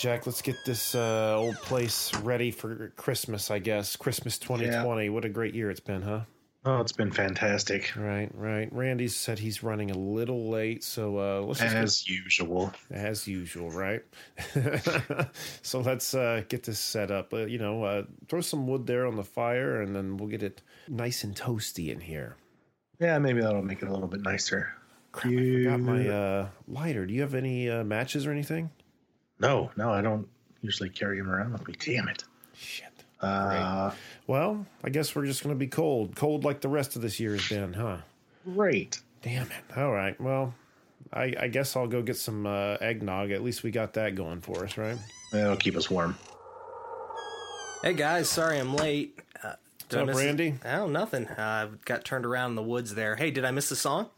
Jack, let's get this uh, old place ready for Christmas, I guess. Christmas 2020. What a great year it's been, huh? Oh, it's been fantastic. Right, right. Randy said he's running a little late, so uh, let's just As usual. as usual, right? so let's uh, get this set up. Uh, you know, uh, throw some wood there on the fire, and then we'll get it nice and toasty in here. Yeah, maybe that'll make it a little bit nicer. Crap, I forgot my uh, lighter. Do you have any uh, matches or anything? No, no, I don't usually carry them around with me. Damn it. Shit. Uh, Well, I guess we're just going to be cold. Cold like the rest of this year has been, huh? great. Damn it. All right. Well, I, I guess I'll go get some uh, eggnog. At least we got that going for us, right? That'll keep us warm. Hey guys, sorry I'm late. Uh, did I up, miss- Randy? Oh, nothing. I got turned around in the woods there. Hey, did I miss the song?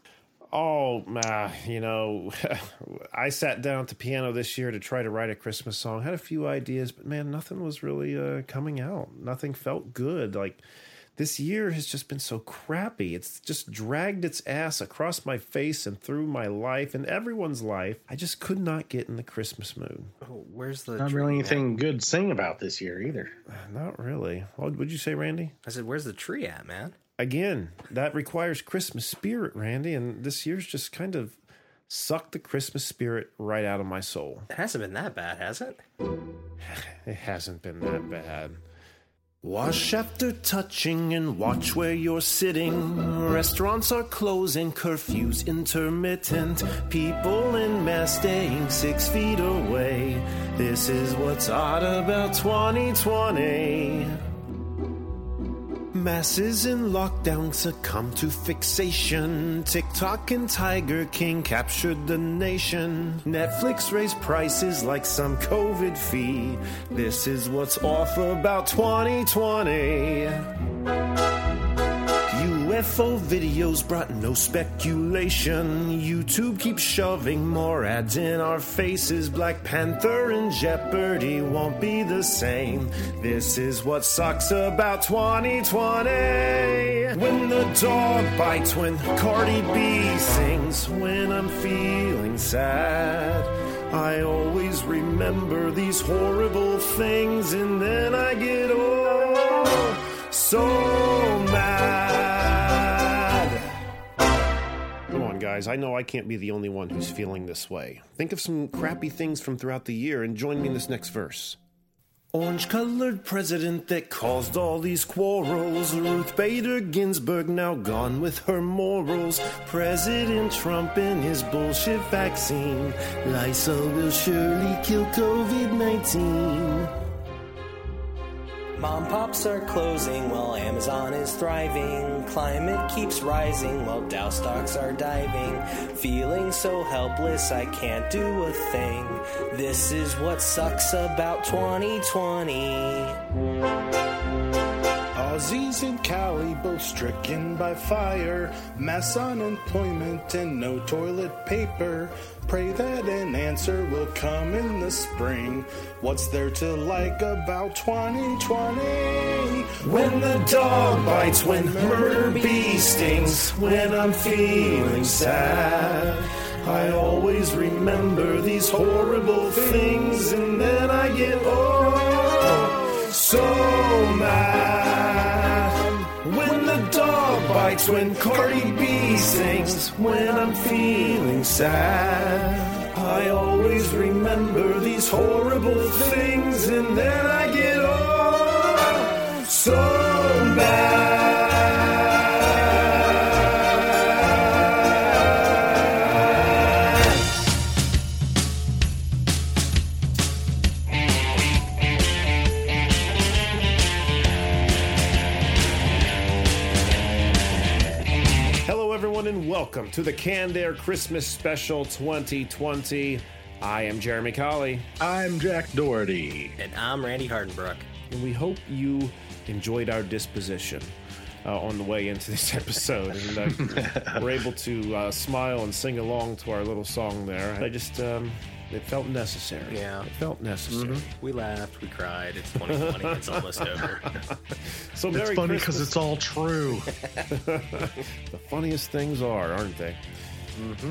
Oh, nah, you know, I sat down at the piano this year to try to write a Christmas song. Had a few ideas, but man, nothing was really uh, coming out. Nothing felt good. Like this year has just been so crappy. It's just dragged its ass across my face and through my life and everyone's life. I just could not get in the Christmas mood. Oh, where's the? Not tree really at? anything good to sing about this year either. Not really. What would you say, Randy? I said, "Where's the tree at, man?" Again, that requires Christmas spirit, Randy, and this year's just kind of sucked the Christmas spirit right out of my soul. It hasn't been that bad, has it? It hasn't been that bad. Wash after touching and watch where you're sitting. Restaurants are closing, curfews intermittent. People in mass staying six feet away. This is what's odd about 2020. Masses in lockdown succumb to fixation. TikTok and Tiger King captured the nation. Netflix raised prices like some COVID fee. This is what's off about 2020. UFO videos brought no speculation. YouTube keeps shoving more ads in our faces. Black Panther and Jeopardy won't be the same. This is what sucks about 2020. When the dog bites, when Cardi B sings, when I'm feeling sad. I always remember these horrible things, and then I get oh so mad. Guys. I know I can't be the only one who's feeling this way. Think of some crappy things from throughout the year and join me in this next verse. Orange colored president that caused all these quarrels. Ruth Bader Ginsburg now gone with her morals. President Trump and his bullshit vaccine. Lysol will surely kill COVID 19. Mom pops are closing while Amazon is thriving. Climate keeps rising while Dow stocks are diving. Feeling so helpless, I can't do a thing. This is what sucks about 2020. Aussies and Cali both stricken by fire, mass unemployment and no toilet paper. Pray that an answer will come in the spring. What's there to like about 2020? When the dog bites, when murder bee stings, when I'm feeling sad. I always remember these horrible things, and then I get oh so mad. Dog bites, when Cardi B sings, when I'm feeling sad. I always remember these horrible things, and then I get all so mad. Welcome to the Canned Air Christmas Special 2020. I am Jeremy Colley, I'm Jack Doherty. And I'm Randy Hardenbrook. and we hope you enjoyed our disposition uh, on the way into this episode and uh, were able to uh, smile and sing along to our little song there. I just, um, it felt necessary. Yeah. It felt necessary. We laughed, we cried. It's 2020, it's almost over. So, It's funny because it's all true. The funniest things are, aren't they?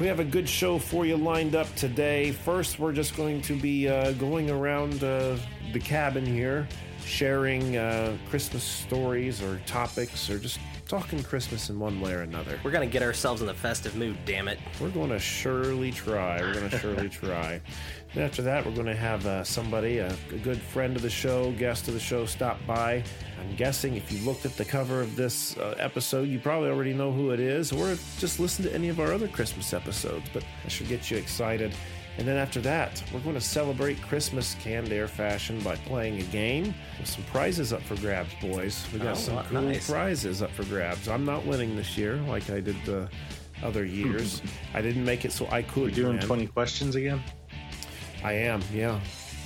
We have a good show for you lined up today. First, we're just going to be uh, going around uh, the cabin here, sharing uh, Christmas stories or topics or just talking Christmas in one way or another. We're gonna get ourselves in the festive mood, damn it. We're going to surely try. We're going to surely try. And after that, we're going to have uh, somebody, a, a good friend of the show, guest of the show, stop by. I'm guessing if you looked at the cover of this uh, episode, you probably already know who it is, or just listen to any of our other Christmas episodes. But I should get you excited. And then after that, we're going to celebrate Christmas canned air fashion by playing a game with some prizes up for grabs, boys. We got Oh, some cool nice. prizes up for grabs. I'm not winning this year like I did the other years. I didn't make it so I could. We're doing man. 20 questions again? I am, yeah.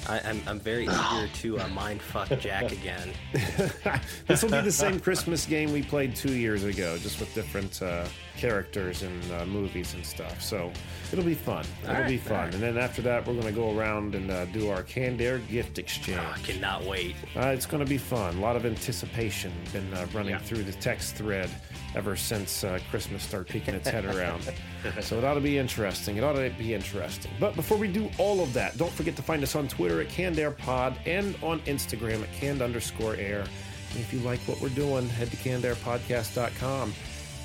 I, I'm, I'm very eager to uh, mind fuck Jack again. this will be the same Christmas game we played two years ago, just with different uh, characters and uh, movies and stuff. So it'll be fun. It'll right, be fun. all right. And then after that, we're going to go around and uh, do our canned air gift exchange. I cannot wait. Uh, it's going to be fun. A lot of anticipation been uh, running Yeah. through the text thread ever since uh, Christmas started peeking its head around. so it ought to be interesting. It ought to be interesting. But before we do all of that, don't forget to find us on Twitter at Canned Air Pod and on Instagram at canned underscore air. And if you like what we're doing, head to cannedairpodcast.com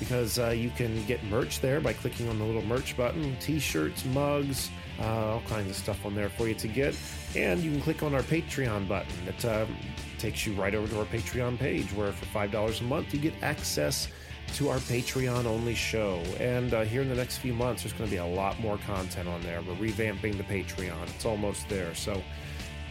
because uh, you can get merch there by clicking on the little merch button t-shirts mugs uh, all kinds of stuff on there for you to get. And you can click on our patreon button. It um, takes you right over to our patreon page where for $5 a month you get access to our patreon only show. And uh, here in the next few months there's going to be a lot more content on there. We're revamping the patreon. It's almost there. So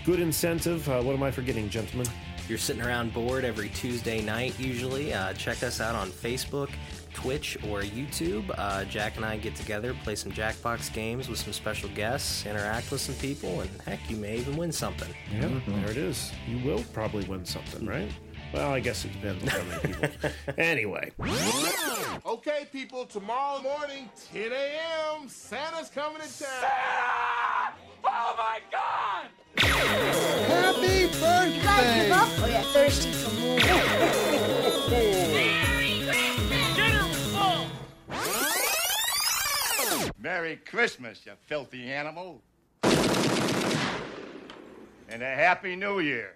good incentive. Uh, what am i forgetting gentlemen? You're sitting around bored every Tuesday night, usually. Uh, check us out on Facebook, Twitch, or YouTube. Uh, Jack and I get together, play some Jackbox games with some special guests, interact with some people, and heck, you may even win something. Yeah, there it is. You will probably win something, right? Well, I guess it depends on how many people. anyway, Okay, people, tomorrow morning, 10 a.m., Santa's coming to town. Santa! Oh my god! Happy birthday! Guys, give up or you're thirsty for more. Dinner full! Merry Christmas, you filthy animal. And a Happy New Year.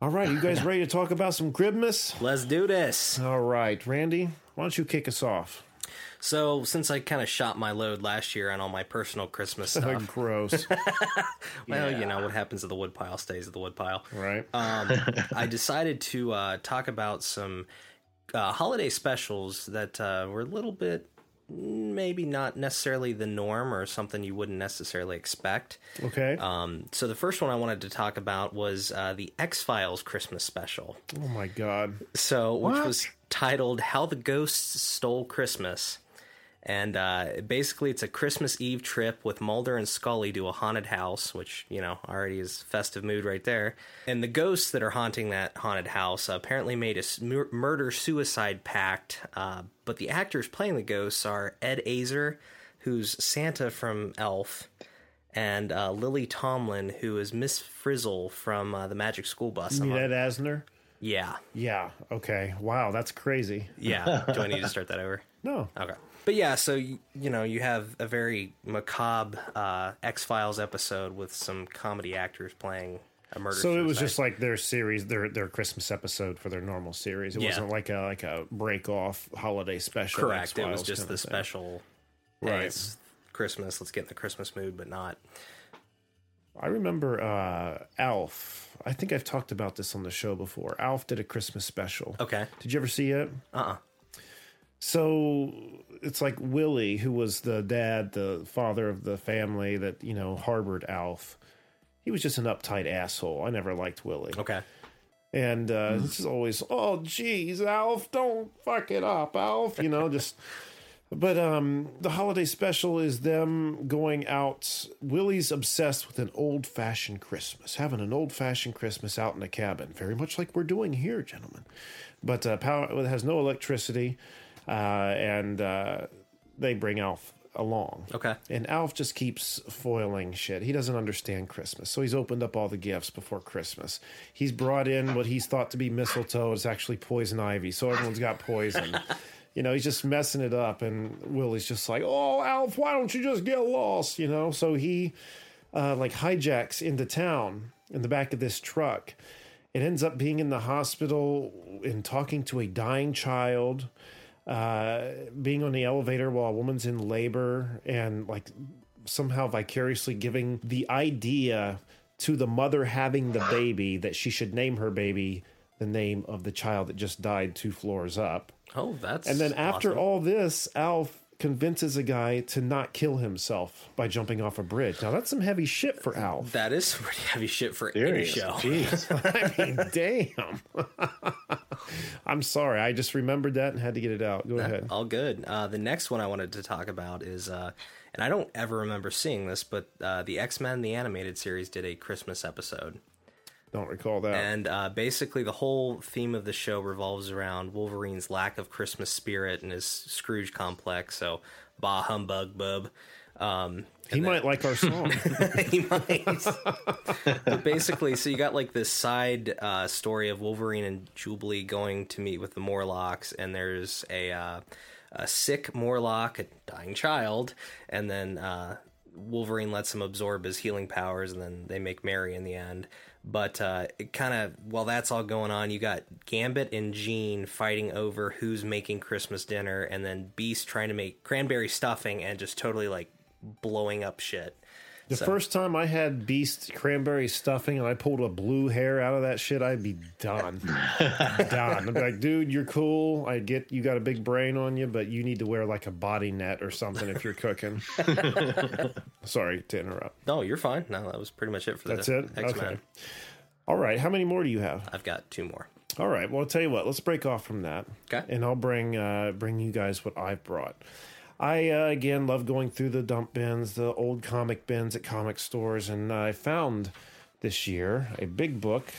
all right, you guys ready to talk about some Christmas? Let's do this. All right, Randy, why don't you kick us off? So, since I kind of shot my load last year on all my personal Christmas stuff, Gross, well, you know, what happens at the woodpile stays at the woodpile. right? um, I decided to uh, talk about some uh, holiday specials that uh, were a little bit maybe not necessarily the norm or something you wouldn't necessarily expect. Okay. Um, so the first one I wanted to talk about was uh, the X Files Christmas special. oh my God. So, which What? was titled "How the Ghosts Stole Christmas." And uh, basically, it's a Christmas Eve trip with Mulder and Scully to a haunted house, which, you know, already is festive mood right there. And the ghosts that are haunting that haunted house apparently made a murder suicide pact. Uh, but the actors playing the ghosts are Ed Azer, who's Santa from Elf, and uh, Lily Tomlin, who is Miss Frizzle from uh, the Magic School Bus. You mean Ed Asner? yeah. Yeah. Okay. Wow, that's crazy. Yeah. Do I need to start that over? No. Okay. But yeah, so you, know you have a very macabre uh, X Files episode with some comedy actors playing a murder. So it was just like their series, their their Christmas episode for their normal series. It Yeah. wasn't like a like a break off holiday special. correct. It was just the special. Right. Hey, it's Christmas. Let's get in the Christmas mood, but not. I remember uh, Alf. I think I've talked about this on the show before. Alf did a Christmas special. Okay. Did you ever see it? Uh. uh So it's like Willie, who was the dad, the father of the family that you know harbored Alf. He was just an uptight asshole. I never liked Willie. Okay. And uh, it's just always, oh, geez, Alf, don't fuck it up, Alf. You know, just. But um, the holiday special is them going out. Willie's obsessed with an old fashioned Christmas, having an old fashioned Christmas out in a cabin, very much like we're doing here, gentlemen. But uh, power it has no electricity, and uh, they bring Alf along. Okay. And Alf just keeps foiling shit. He doesn't understand Christmas. So he's opened up all the gifts before Christmas. He's brought in what he's thought to be mistletoe. It's actually poison ivy. So everyone's got poison. you know, he's just messing it up, and Willie's just like, "Oh, Alf, why don't you just get lost?" You know, so he uh, like hijacks into town in the back of this truck. It ends up being in the hospital and talking to a dying child, uh, being on the elevator while a woman's in labor, and like somehow vicariously giving the idea to the mother having the baby that she should name her baby the name of the child that just died two floors up. Oh, that's And then after awesome. all this, Alf convinces a guy to not kill himself by jumping off a bridge. Now that's some heavy shit for Alf. that is some pretty heavy shit for any Serious. show. Jeez. I mean, damn. I'm sorry. I just remembered that and had to get it out. Go ahead. All good. Uh, the next one I wanted to talk about is, uh, and I don't ever remember seeing this, but uh, the X Men the animated series did a Christmas episode, Don't recall that. and uh, basically the whole theme of the show revolves around Wolverine's lack of Christmas spirit and his Scrooge complex. So, bah humbug, bub. Um, he might like our song. he might. but basically, so you got like this side uh, story of Wolverine and Jubilee going to meet with the Morlocks, and there's a uh, a sick Morlock, a dying child, and then uh, Wolverine lets him absorb his healing powers, and then they make merry in the end. But uh, it kind of while that's all going on, you got Gambit and Jean fighting over who's making Christmas dinner, and then Beast trying to make cranberry stuffing and just totally like blowing up shit. The first time I had Beast cranberry stuffing and I pulled a blue hair out of that shit, I'd be done. done. I'd be like, dude, you're cool. I get you got a big brain on you, but you need to wear like a body net or something if you're cooking. Sorry to interrupt. No, you're fine. No, that was pretty much it for That's it? X Men. Okay. All right. How many more do you have? I've got two more. All right. Well, I'll tell you what. Let's break off from that. Okay. And I'll bring uh, bring you guys what I've brought. I uh, again love going through the dump bins, the old comic bins at comic stores, and I found this year a big book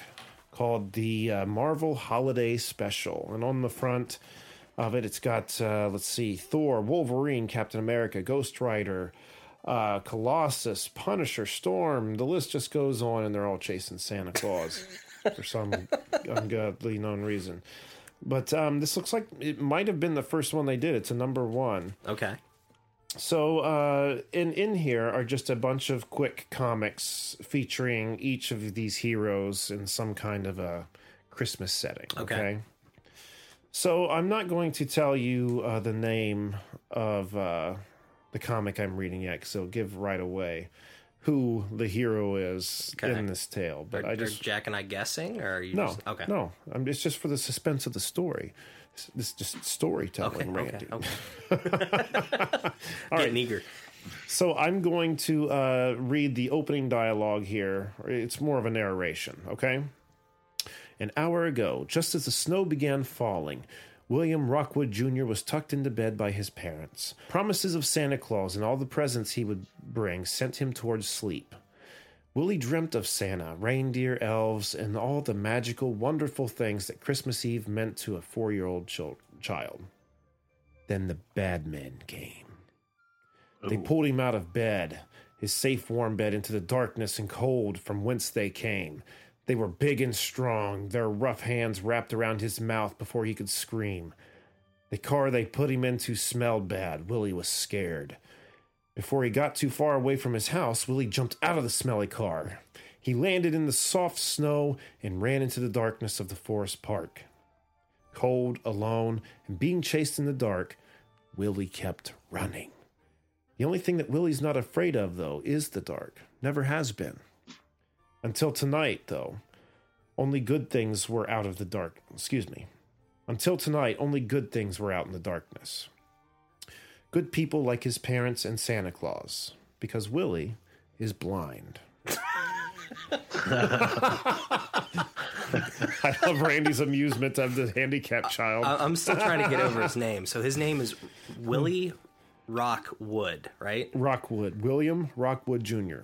called the uh, Marvel Holiday Special, and on the front of it, it's got uh, let's see, Thor, Wolverine, Captain America, Ghost Rider. Uh, Colossus, Punisher, Storm, the list just goes on, and they're all chasing Santa Claus for some ungodly known reason. But um, this looks like it might have been the first one they did. It's a number one. Okay. So uh, in in here are just a bunch of quick comics featuring each of these heroes in some kind of a Christmas setting. Okay. Okay. So I'm not going to tell you uh, the name of uh, the comic I'm reading yet, because it'll give right away who the hero is Okay. in this tale. But Are, I just Jack and I guessing, or are you no, just okay? no. I'm, it's just for the suspense of the story. It's, this just storytelling, Okay, Randy. okay, okay. Getting eager. So I'm going to uh, read the opening dialogue here. It's more of a narration, okay? An hour ago, just as the snow began falling, William Rockwood Jr. was tucked into bed by his parents. Promises of Santa Claus and all the presents he would bring sent him towards sleep. Willie dreamt of Santa, reindeer, elves, and all the magical, wonderful things that Christmas Eve meant to a four year old child. Then the bad men came. They pulled him out of bed, his safe warm bed, into the darkness and cold from whence they came. They were big and strong, their rough hands wrapped around his mouth before he could scream. The car they put him into smelled bad. Willie was scared. Before he got too far away from his house, Willie jumped out of the smelly car. He landed in the soft snow and ran into the darkness of the forest park. Cold, alone, and being chased in the dark, Willie kept running. The only thing that Willie's not afraid of, though, is the dark. Never has been. Until tonight, though, only good things were out of the dark. Excuse me. Until tonight, only good things were out in the darkness. Good people like his parents and Santa Claus, because Willie is blind. I love Randy's amusement of the handicapped child. I- I'm still trying to get over his name. So his name is Willie Rockwood, right? Rockwood, William Rockwood Jr.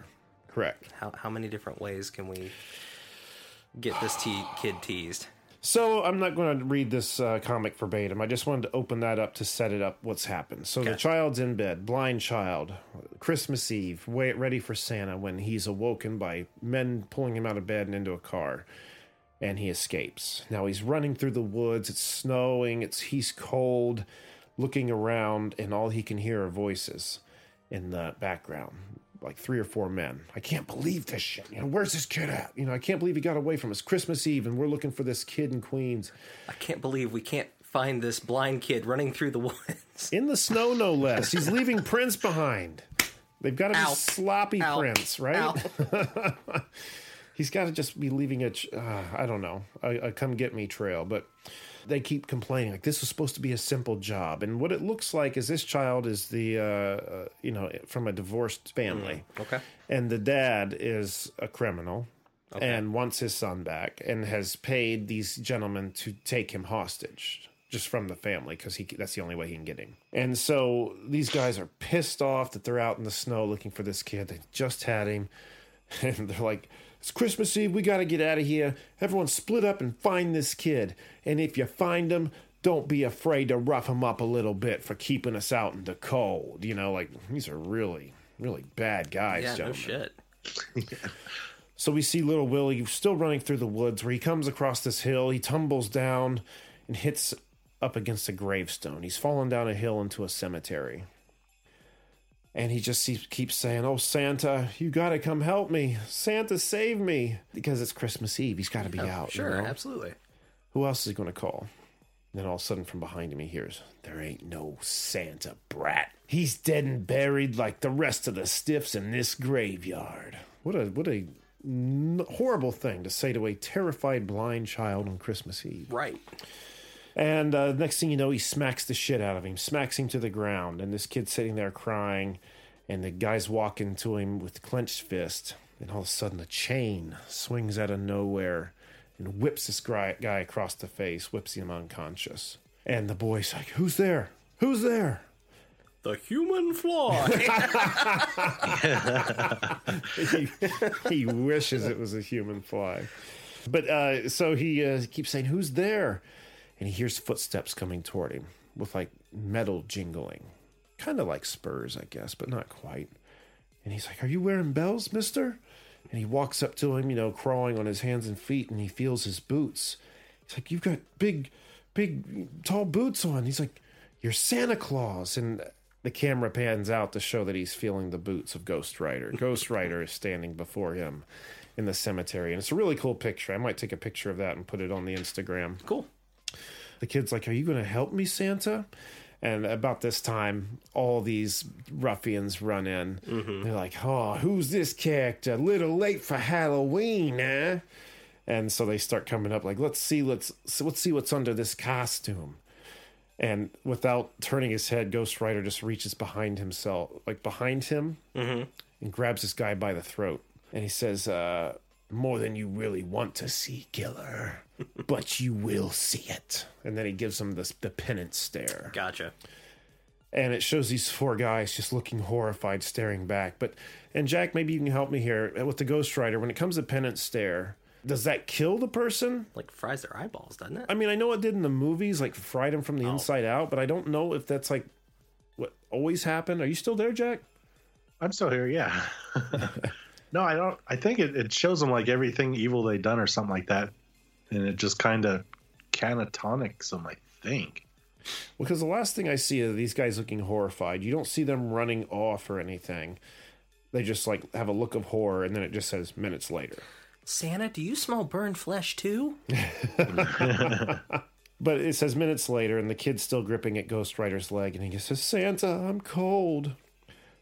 Correct. How how many different ways can we get this te- kid teased? So I'm not going to read this uh, comic verbatim. I just wanted to open that up to set it up. What's happened? So the child's in bed, blind child, Christmas Eve, wait, ready for Santa when he's awoken by men pulling him out of bed and into a car, and he escapes. Now he's running through the woods. It's snowing. It's he's cold. looking around, and all he can hear are voices in the background, like three or four men. I can't believe this shit. You know, where's this kid at? You know, I can't believe he got away from us. Christmas Eve, and we're looking for this kid in Queens I can't believe we can't find this blind kid running through the woods. in the snow, no less. He's leaving prints behind. They've got to be Ow. sloppy Ow. prints, right? He's got to just be leaving a, uh, I don't know, a, a come get me trail. But they keep complaining like this was supposed to be a simple job, and what it looks like is this child is the, uh, uh, you know, from a divorced family, Okay. and the dad is a criminal. And wants his son back, and has paid these gentlemen to take him hostage, just from the family, because he that's the only way he can get him. And so these guys are pissed off that they're out in the snow looking for this kid. They just had him, and they're like, "It's Christmas Eve. We got to get out of here. Everyone split up and find this kid. And if you find him, don't be afraid to rough him up a little bit for keeping us out in the cold. You know, like these are really, really bad guys, Yeah, no shit. So we see little Willie still running through the woods where he comes across this hill. He tumbles down and hits up against a gravestone. He's fallen down a hill into a cemetery. And he just keeps- saying, Oh, Santa, you got to come help me. Santa, save me. Because it's Christmas Eve. He's got to be out. you Sure, know? absolutely. Who else is he going to call? Then all of a sudden, from behind him, he hears, There ain't no Santa brat. He's dead and buried like the rest of the stiffs in this graveyard. What a what a horrible thing to say to a terrified blind child on Christmas Eve. Right. And uh, next thing you know, he smacks the shit out of him, smacks him to the ground, and this kid's sitting there crying, and the guy's walking to him with clenched fist, and all of a sudden a chain swings out of nowhere and whips this guy, across the face, whips him unconscious. And the boy's like, "Who's there? Who's there?" The human fly. he, he wishes it was a human fly. But uh, so he uh, keeps saying, Who's there? And he hears footsteps coming toward him with like metal jingling. Kind of like spurs, I guess, but not quite. And he's like, Are you wearing bells, mister? And he walks up to him, you know, crawling on his hands and feet, and he feels his boots. He's like, You've got big, big, tall boots on. He's like, You're Santa Claus. And the camera pans out to show that he's feeling the boots of Ghost Rider. Ghost Rider is standing before him in the cemetery. And it's a really cool picture. I might take a picture of that and put it on the Instagram. cool. The kid's like, Are you going to help me, Santa? And about this time, all these ruffians run in. They're like, Oh, who's this character? A Little late for Halloween, eh? And so they start coming up like, let's see, let's let's see what's under this costume. And without turning his head, Ghost Rider just reaches behind himself, like behind him, and grabs this guy by the throat. And he says, uh, "More than you really want to see, killer, but you will see it." And then he gives him this the penance stare Gotcha. and it shows these four guys just looking horrified, staring back. But and Jack, maybe you can help me here with the Ghost Rider. When it comes to penance stare, does that kill the person? Like fries their eyeballs, doesn't it? I mean, I know it did in the movies, like fried them from the oh. inside out, but I don't know if that's like what always happened. Are you still there, Jack? I'm still here, yeah. no, I don't. I think it, it shows them like everything evil they've done or something like that, and it just kind of catatonics them. I think. Because the last thing I see of these guys looking horrified, you don't see them running off or anything. They just like have a look of horror, and then it just says minutes later. Santa, do you smell burned flesh too? But it says minutes later, and the kid's still gripping at Ghost Rider's leg, and he says, Santa, I'm cold.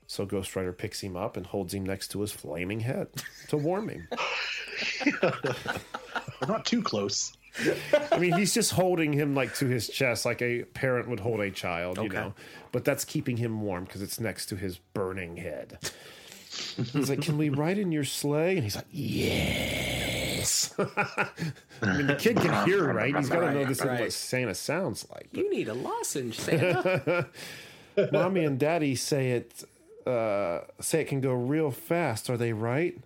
So Ghost Rider picks him up and holds him next to his flaming head to warm him. We're not too close. I mean, he's just holding him like to his chest, like a parent would hold a child, you Okay. know. But that's keeping him warm because it's next to his burning head. He's like, "Can we ride in your sleigh?" And he's like, "Yes." I mean, the kid can hear, right? He's got to know this is what Santa sounds like. You need a lozenge, Santa. Mommy and Daddy say it uh, say it can go real fast. Are they right?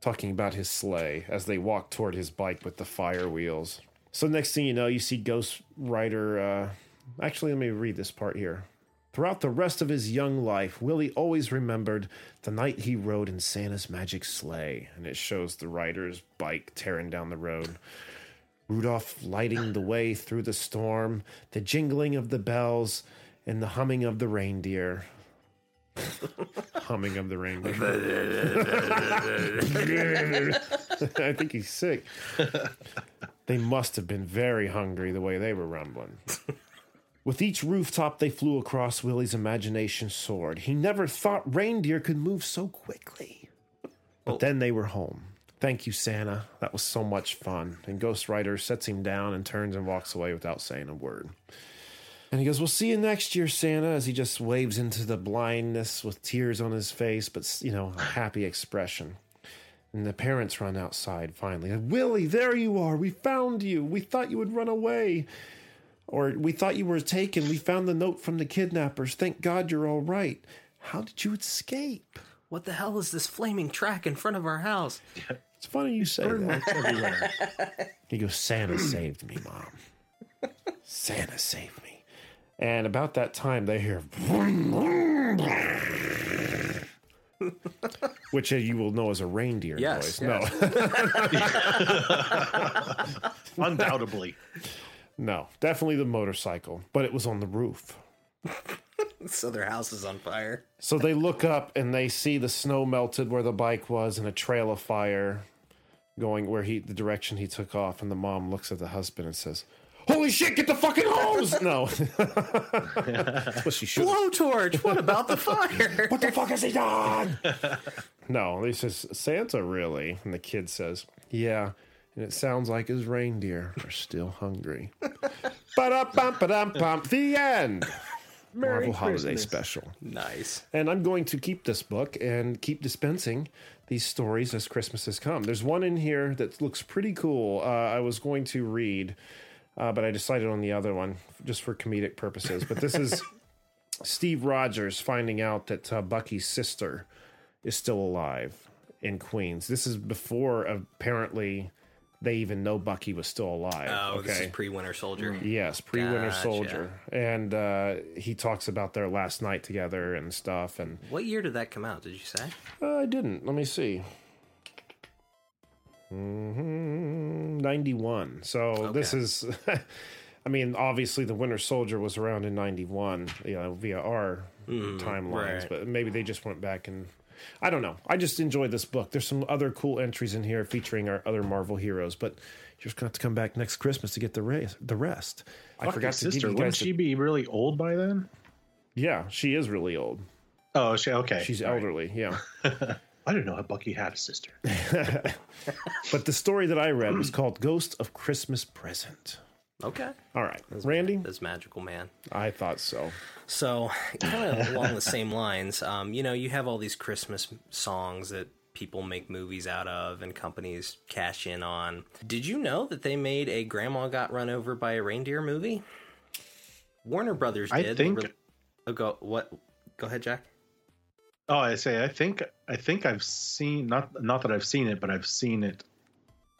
Talking about his sleigh as they walk toward his bike with the fire wheels. So next thing you know, you see Ghost Rider. Uh, actually, let me read this part here. Throughout the rest of his young life, Willie always remembered the night he rode in Santa's magic sleigh, and it shows the rider's bike tearing down the road. Rudolph lighting the way through the storm, the jingling of the bells, and the humming of the reindeer. humming of the reindeer. I think he's sick. They must have been very hungry the way they were rumbling. With each rooftop they flew across, Willie's imagination soared. He never thought reindeer could move so quickly. But then they were home. Thank you, Santa. That was so much fun. And Ghost Rider sets him down and turns and walks away without saying a word. And he goes, We'll see you next year, Santa, as he just waves into the blindness with tears on his face, but, you know, a happy expression. And the parents run outside finally. Willie, there you are. We found you. We thought you would run away. Or we thought you were taken. We found the note from the kidnappers. Thank God you're all right. How did you escape? What the hell is this flaming track in front of our house? It's funny you say that. he goes, Santa saved me, Mom. Santa saved me. And about that time, they hear, which uh, you will know as a reindeer Yes, voice. No, Undoubtedly. no, definitely the motorcycle, but it was on the roof. So their house is on fire. So they look up and they see the snow melted where the bike was and a trail of fire going where he the direction he took off and the mom looks at the husband and says, Holy shit, get the fucking hose! No. That's what she should Blowtorch, what about the fire? What the fuck has he done? no, he says, Santa really? And the kid says, Yeah. And it sounds like his reindeer are still hungry. Ba-da-bum, ba-dum, bum. The end. Marvel Holiday Christmas. Special. nice. And I'm going to keep this book and keep dispensing these stories as Christmas has come. There's one in here that looks pretty cool. Uh, I was going to read, uh, but I decided on the other one just for comedic purposes. But this is Steve Rogers finding out that uh, Bucky's sister is still alive in Queens. This is before apparently they even know Bucky was still alive. Oh, this is pre-Winter Soldier. Yes, pre Winter Gotcha. Soldier, and uh, he talks about their last night together and stuff. And What year did that come out? Did you say? uh, I didn't. Let me see. Hmm 91. So this is, I mean, obviously the Winter Soldier was around in 91, you know, via our timelines, right. but maybe they just went back and. I don't know. I just enjoyed this book. There's some other cool entries in here featuring our other Marvel heroes, but you're just going to have to come back next Christmas to get the rest. The rest. I Bucky's forgot to sister. Wouldn't she the- be really old by then? yeah, she is really old. Oh, she okay. She's All right. elderly. Yeah. I didn't know how Bucky had a sister. But the story that I read was called Ghost of Christmas Present. Okay. All right, Randy, This magical man. I thought so. So, kind of along the same lines, um, you know, you have all these Christmas songs that people make movies out of and companies cash in on. Did you know that they made a Grandma Got Run Over by a Reindeer movie? Warner Brothers I did. think- Re- oh, go what? Go ahead, Jack. Oh, I say I think I think I've seen not not that I've seen it, but I've seen it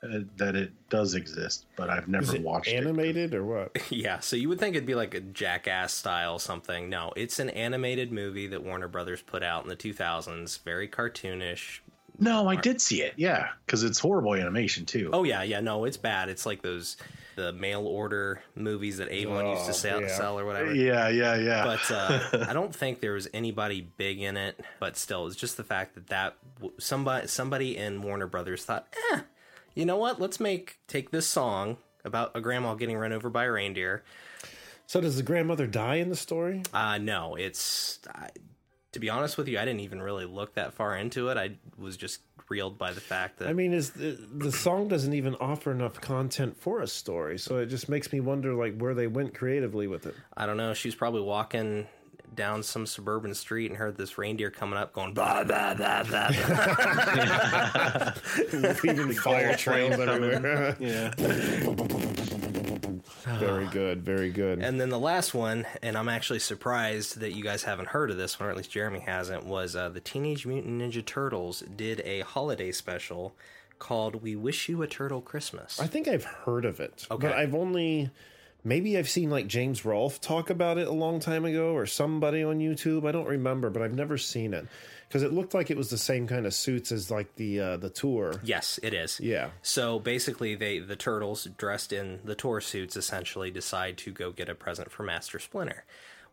uh, that it does exist, but I've never Is it watched it. animated or what? Yeah, so you would think it'd be like a Jackass style something. No, it's an animated movie that Warner Brothers put out in the 2000s. Very cartoonish. No, I did see it. Yeah, because it's horrible animation too. Oh yeah, yeah. No, it's bad. It's like those the mail order movies that Avon used to Oh, sell, yeah. sell or whatever. yeah, yeah, yeah. But uh, I don't think there was anybody big in it. But still, it's just the fact that that somebody somebody in Warner Brothers thought, eh, you know what? Let's make take this song about a grandma getting run over by a reindeer. So does the grandmother die in the story? Uh, no, it's I, to be honest with you, I didn't even really look that far into it. I was just reeled by the fact that I mean, is the, the song doesn't even offer enough content for a story, so it just makes me wonder like where they went creatively with it. I don't know. She was probably walking down some suburban street and heard this reindeer coming up, going blah blah blah blah. blah. Leaving fire trails everywhere. yeah. Very good, very good. and then the last one, and I'm actually surprised that you guys haven't heard of this one, or at least Jeremy hasn't. Was uh, the Teenage Mutant Ninja Turtles did a holiday special called "We Wish You a Turtle Christmas." I think I've heard of it, Okay. but I've only maybe I've seen like James Rolfe talk about it a long time ago or somebody on YouTube. I don't remember, but I've never seen it because it looked like it was the same kind of suits as like the uh, the tour. Yes, it is. Yeah. So basically, they the turtles dressed in the tour suits essentially decide to go get a present for Master Splinter.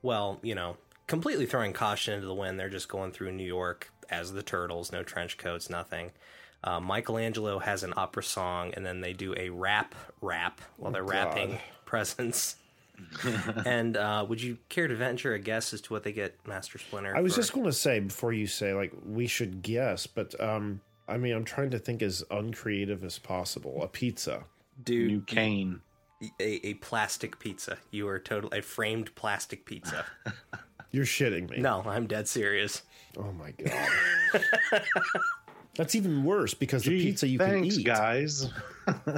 well, you know, completely throwing caution into the wind. They're just going through New York as the Turtles, no trench coats, nothing. Uh, Michelangelo has an opera song, and then they do a rap rap while they're God. rapping presents. and uh, would you care to venture a guess as to what they get Master Splinter? I was for- just going to say before you say like we should guess, but um, I mean I'm trying to think as uncreative as possible. A pizza. dude New cane. a, a plastic pizza. You are total a framed plastic pizza. You're shitting me. no, I'm dead serious. Oh my god. That's even worse because the pizza you thanks, can eat. guys.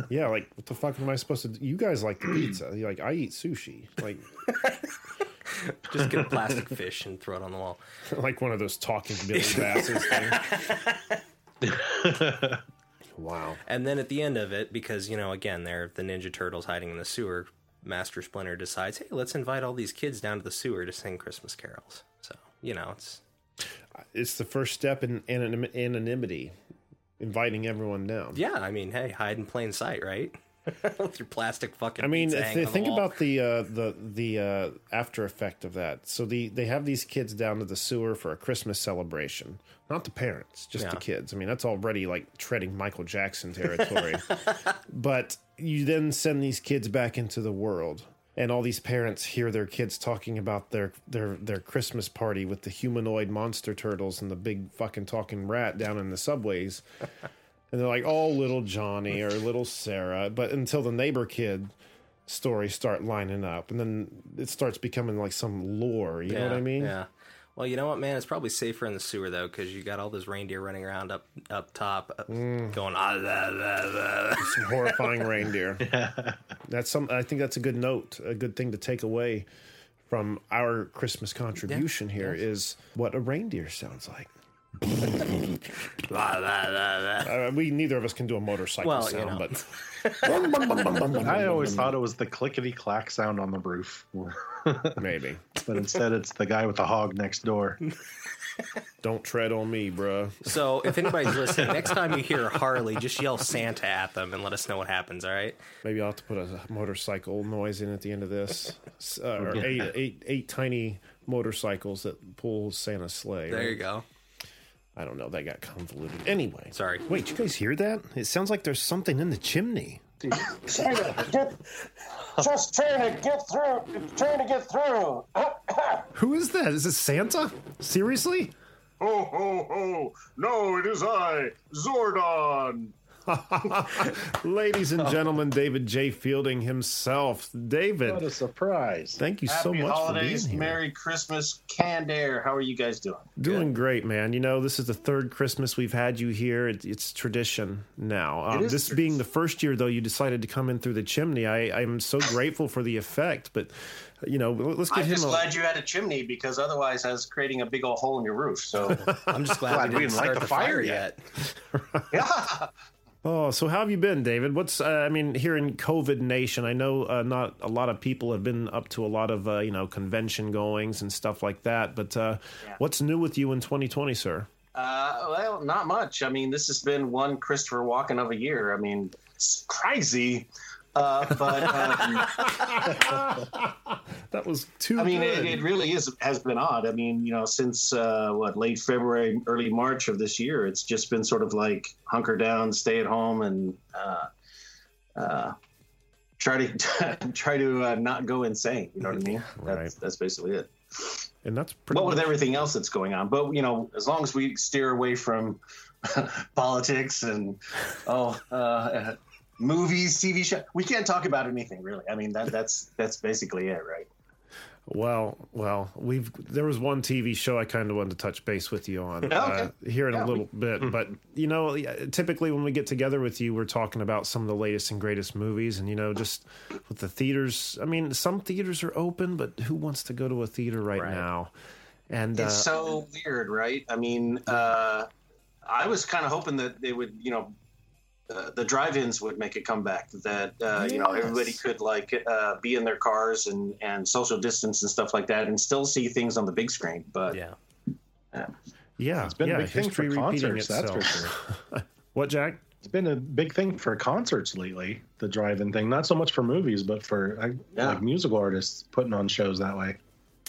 Yeah, like what the fuck am I supposed to do? You guys like the pizza. You're like I eat sushi. Like Just get a plastic fish and throw it on the wall. like one of those talking Billy Basses things. wow. And then at the end of it, because you know, again, they're the Ninja Turtles hiding in the sewer. Master Splinter decides, hey, let's invite all these kids down to the sewer to sing Christmas carols. So you know, it's It's the first step in anonym- anonymity, inviting everyone down. yeah. I mean, hey, hide in plain sight, right? With your plastic fucking. I mean, pizza if hanging they on the think about the uh, the the uh, after effect of that. So the they have these kids down to the sewer for a Christmas celebration. Not the parents, just the kids. I mean, that's already like treading Michael Jackson territory. but you then send these kids back into the world. And all these parents hear their kids talking about their, their their Christmas party with the humanoid monster turtles and the big fucking talking rat down in the subways. And they're like, oh, little Johnny or little Sarah. But until the neighbor kid stories start lining up, and then it starts becoming like some lore. You know what I mean? Yeah. Well, you know what, man? It's probably safer in the sewer though, because you got all those reindeer running around up up top, uh, Mm. going ah, blah, blah, blah. Some horrifying reindeer. That's some. I think that's a good note, a good thing to take away from our Christmas contribution here is what a reindeer sounds like. Uh, we neither of us can do a motorcycle Well, you sound, know. but I always thought it was the clickety clack sound on the roof, maybe. but instead it's the guy with the hog next door. Don't tread on me, bruh. So, if anybody's listening, next time you hear Harley, just yell Santa at them and let us know what happens. All right? Maybe I'll have to put a motorcycle noise in at the end of this. Uh, or eight, eight, eight tiny motorcycles that pull Santa's sleigh. There right? you go. I don't know. That got convoluted. Anyway. Sorry. Wait, you guys hear that? It sounds like there's something in the chimney. Santa, get, just trying to get through. Trying to get through. Who is that? Is it Santa? Seriously? Ho, ho, ho! No, it is I, Zordon! Ladies and gentlemen, David J. Fielding himself. David, What a surprise. thank you so Happy much holidays, for being here. Merry Christmas, canned air. How are you guys doing? Doing great, man. You know, this is the third Christmas we've had you here. It, it's tradition now. Um, is this being the first year, though, you decided to come in through the chimney. I, I'm so grateful for the effect, but you know, let's get I'm him. just a, glad you had a chimney because otherwise I was creating a big old hole in your roof. So I'm just glad, Glad we we didn't didn't light start the the fire fire yet. yet. yeah, Oh, so how have you been, David? What's uh, I mean, here in COVID Nation, I know uh, not a lot of people have been up to a lot of uh, you know convention goings and stuff like that. But uh, what's new with you in 2020, sir? uh, well, not much. I mean, this has been one Christopher Walken of a year. I mean, it's crazy. Uh, but um, That was too. I mean, it, it really is has been odd. I mean, you know, since uh, what late February, early March of this year, it's just been sort of like hunker down, stay at home, and uh, uh, try to try to uh, not go insane. You know what I mean? That's Right. that's basically it. and that's pretty. What with everything else that's going on, but you know, as long as we steer away from politics and oh. Uh, Movies, TV show. We can't talk about anything really. I mean, that that's that's basically it, right? Well, well, we've there was one TV show I kind of wanted to touch base with you on Okay. uh, here in Yeah, a little bit, but you know, typically when we get together with you, we're talking about some of the latest and greatest movies, and you know, just with the theaters. I mean, some theaters are open, but who wants to go to a theater right, Right. now? And uh, It's so weird, right? I mean, uh, I was kind of hoping that they would, you know, uh, the drive-ins would make a comeback. That uh, you know everybody could like uh, be in their cars and and social distance and stuff like that, and still see things on the big screen. But Yeah. yeah, yeah It's been yeah, a big thing for concerts, that's for sure. What, Jack? It's been a big thing for concerts lately, the drive-in thing. Not so much for movies, but for Yeah. like musical artists putting on shows that way.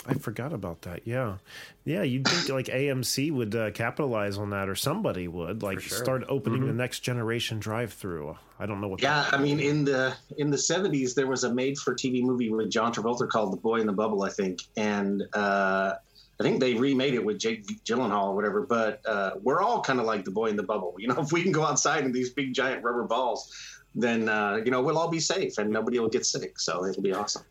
I forgot about that. Yeah, yeah. You'd think like AMC would uh, capitalize on that, or somebody would like sure. start opening Mm-hmm. the next generation drive-through. I don't know what. Yeah, I mean, in the in the seventies, there was a made-for-TV movie with John Travolta called The Boy in the Bubble, I think, and uh, I think they remade it with Jake Gyllenhaal or whatever. But uh, we're all kind of like the Boy in the Bubble. You know, if we can go outside in these big giant rubber balls, then uh, you know we'll all be safe and nobody will get sick. So it'll be awesome.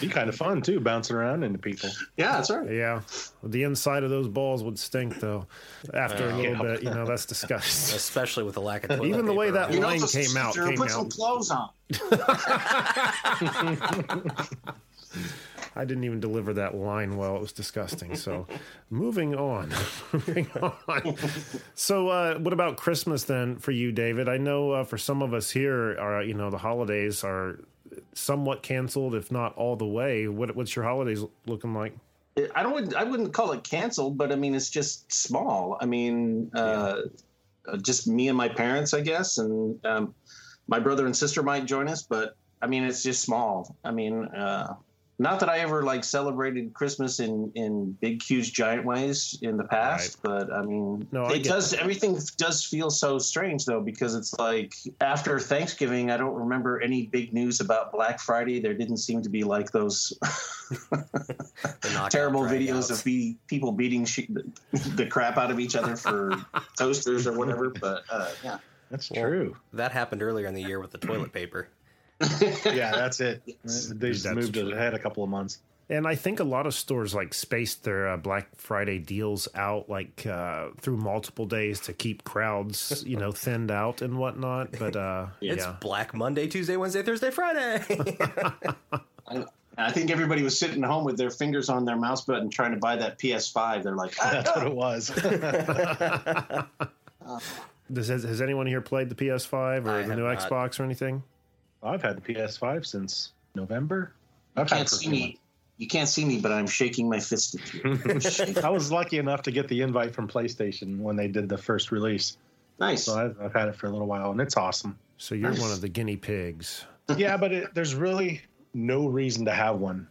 Be kind of fun too, bouncing around into people. Yeah, that's right. yeah, the inside of those balls would stink though. After a little Yeah. bit, you know, that's disgusting. especially with the lack of Even the way paper. that You know, line came out, sit there and came put some clothes on. I didn't even deliver that line well. It was disgusting. So, moving on. moving on. So, uh, what about Christmas then for you, David? I know uh, for some of us here, are you know the holidays are somewhat canceled, if not all the way. What, what's your holidays looking like? I don't. I wouldn't call it canceled, but I mean it's just small. I mean, uh, uh, just me and my parents, I guess, and um, my brother and sister might join us, but I mean it's just small. I mean, uh, not that I ever like celebrated Christmas in in big, huge, giant ways in the past, but I mean, No, it get does. Everything does feel so strange though, because it's like after Thanksgiving, I don't remember any big news about Black Friday. There didn't seem to be like those terrible dragouts. videos of be, people beating she, the crap out of each other for toasters or whatever. But uh, yeah, That's true. that happened earlier in the year with the toilet paper. Yeah, that's it. They just That's moved true. it ahead a couple of months. And I think a lot of stores like spaced their uh, Black Friday deals out like uh, through multiple days to keep crowds, you know, thinned out and whatnot. But uh, It's yeah, Black Monday, Tuesday, Wednesday, Thursday, Friday. I, I think everybody was sitting home with their fingers on their mouse button trying to buy that PS5. They're like, ah, That's what it was. Does, has, has anyone here played the PS5 or I the new not. Xbox or anything? I've had the PS5 since November. I've you can't it for a see few me. You can't see me, but I'm shaking my fist at you. I was lucky enough to get the invite from PlayStation when they did the first release. nice. So I've, I've had it for a little while, and it's awesome. So you're one of the guinea pigs. yeah, but it, there's really no reason to have one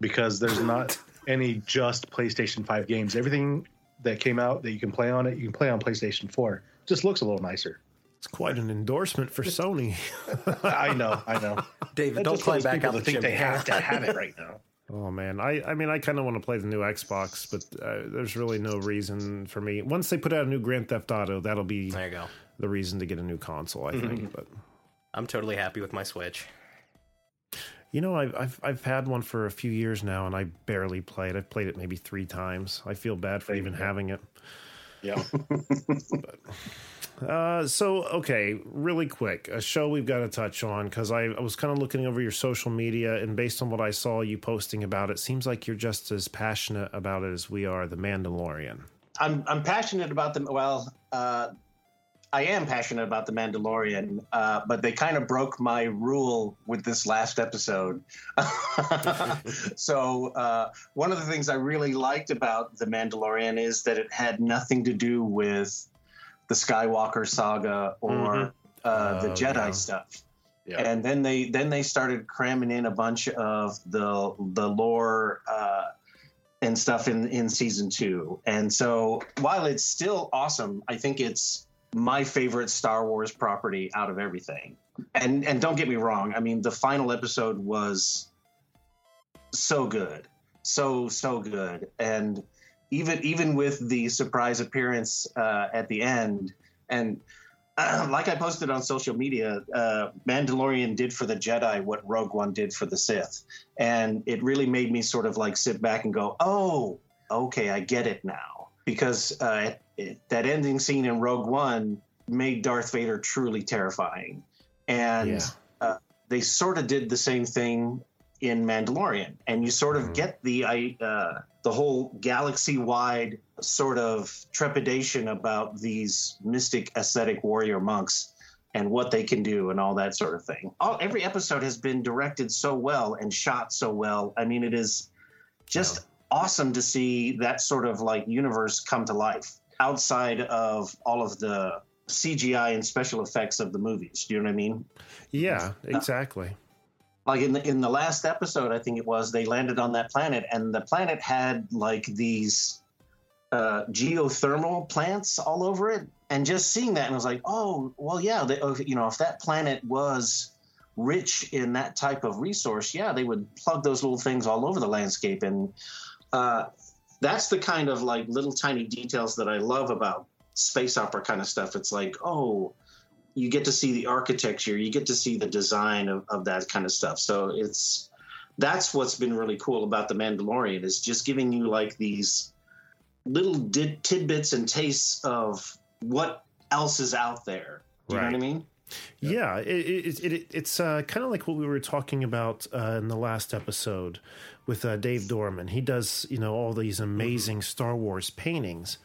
because there's not any just PlayStation 5 games. Everything that came out that you can play on it, you can play on PlayStation 4. Just looks a little nicer. It's quite an endorsement for Sony. I know, I know. David, That's don't climb back out that the think chimney. they have to have it right now. Oh man, I I mean I kind of want to play the new Xbox, but uh, there's really no reason for me. Once they put out a new Grand Theft Auto, that'll be There you go. the reason to get a new console, I think. But I'm totally happy with my Switch. you know, I've, I've I've had one for a few years now, and I barely play it. I've played it maybe three times. I feel bad for even having it. Yeah. Uh, so okay, really quick, a show we've got to touch on because I, I was kind of looking over your social media, and based on what I saw you posting about it, seems like you're just as passionate about it as we are. The Mandalorian. I'm I'm passionate about them. Well, uh, I am passionate about the Mandalorian, uh, but they kind of broke my rule with this last episode. so uh, one of the things I really liked about the Mandalorian is that it had nothing to do with the Skywalker saga or uh, the Oh, Jedi yeah. stuff. Yeah. And then they then they started cramming in a bunch of the the lore uh, and stuff in in season two. And so while it's still awesome, I think it's my favorite Star Wars property out of everything. And and don't get me wrong, I mean the final episode was so good. So so good. And even even with the surprise appearance uh, at the end and like I posted on social media, uh, Mandalorian did for the Jedi what Rogue One did for the Sith, and it really made me sort of like sit back and go, "Oh, okay, I get it now." Because uh, it, that ending scene in Rogue One made Darth Vader truly terrifying, and Yeah. uh, they sort of did the same thing in Mandalorian, and you sort of Mhm. get the uh, the whole galaxy-wide sort of trepidation about these mystic ascetic warrior monks and what they can do and all that sort of thing. All, every episode has been directed so well and shot so well. I mean, it is just awesome to see that sort of like universe come to life outside of all of the CGI and special effects of the movies. Do you know what I mean? Yeah, exactly. Like in the in the last episode, I think it was they landed on that planet, and the planet had like these uh, geothermal plants all over it, and just seeing that, and I was like, oh, well, yeah, they, you know, if that planet was rich in that type of resource, yeah, they would plug those little things all over the landscape, and uh, that's the kind of like little tiny details that I love about space opera kind of stuff. It's like, oh, you get to see the architecture, you get to see the design of, of that kind of stuff. So it's that's what's been really cool about the Mandalorian is just giving you like these little did, tidbits and tastes of what else is out there. Do you know what I mean? Yeah, it, it, it, it, it's uh, kind of like what we were talking about uh, in the last episode with uh, Dave Dorman. He does, you know, all these amazing Star Wars paintings.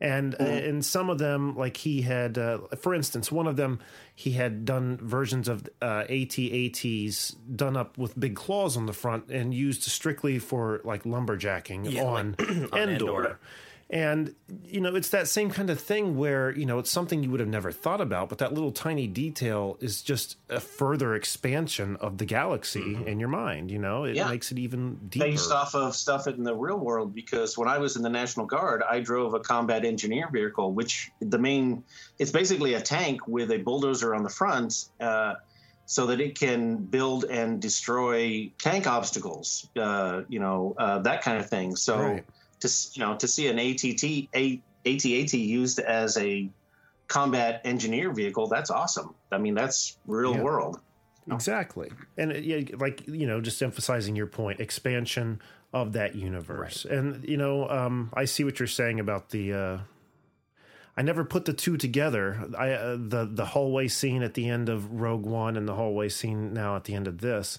And uh, in some of them, like he had, uh, for instance, one of them, he had done versions of uh, AT-ATs done up with big claws on the front and used strictly for like lumberjacking Yeah, on, like, on Endor. Endor. And you know, it's that same kind of thing where you know it's something you would have never thought about, but that little tiny detail is just a further expansion of the galaxy in your mind. You know, it Yeah. makes it even deeper. based off of stuff in the real world because when I was in the National Guard, I drove a combat engineer vehicle, which the main it's basically a tank with a bulldozer on the front, uh, so that it can build and destroy tank obstacles, uh, you know, uh, that kind of thing. So Right. To you know to see an ATT a, ATAT used as a combat engineer vehicle, that's awesome. I mean, that's real Yeah. world. Exactly. And uh, yeah, like, you know, just emphasizing your point, expansion of that universe. And, you know, um, I see what you're saying about the, uh, I never put the two together. I, uh, the, the hallway scene at the end of Rogue One and the hallway scene now at the end of this.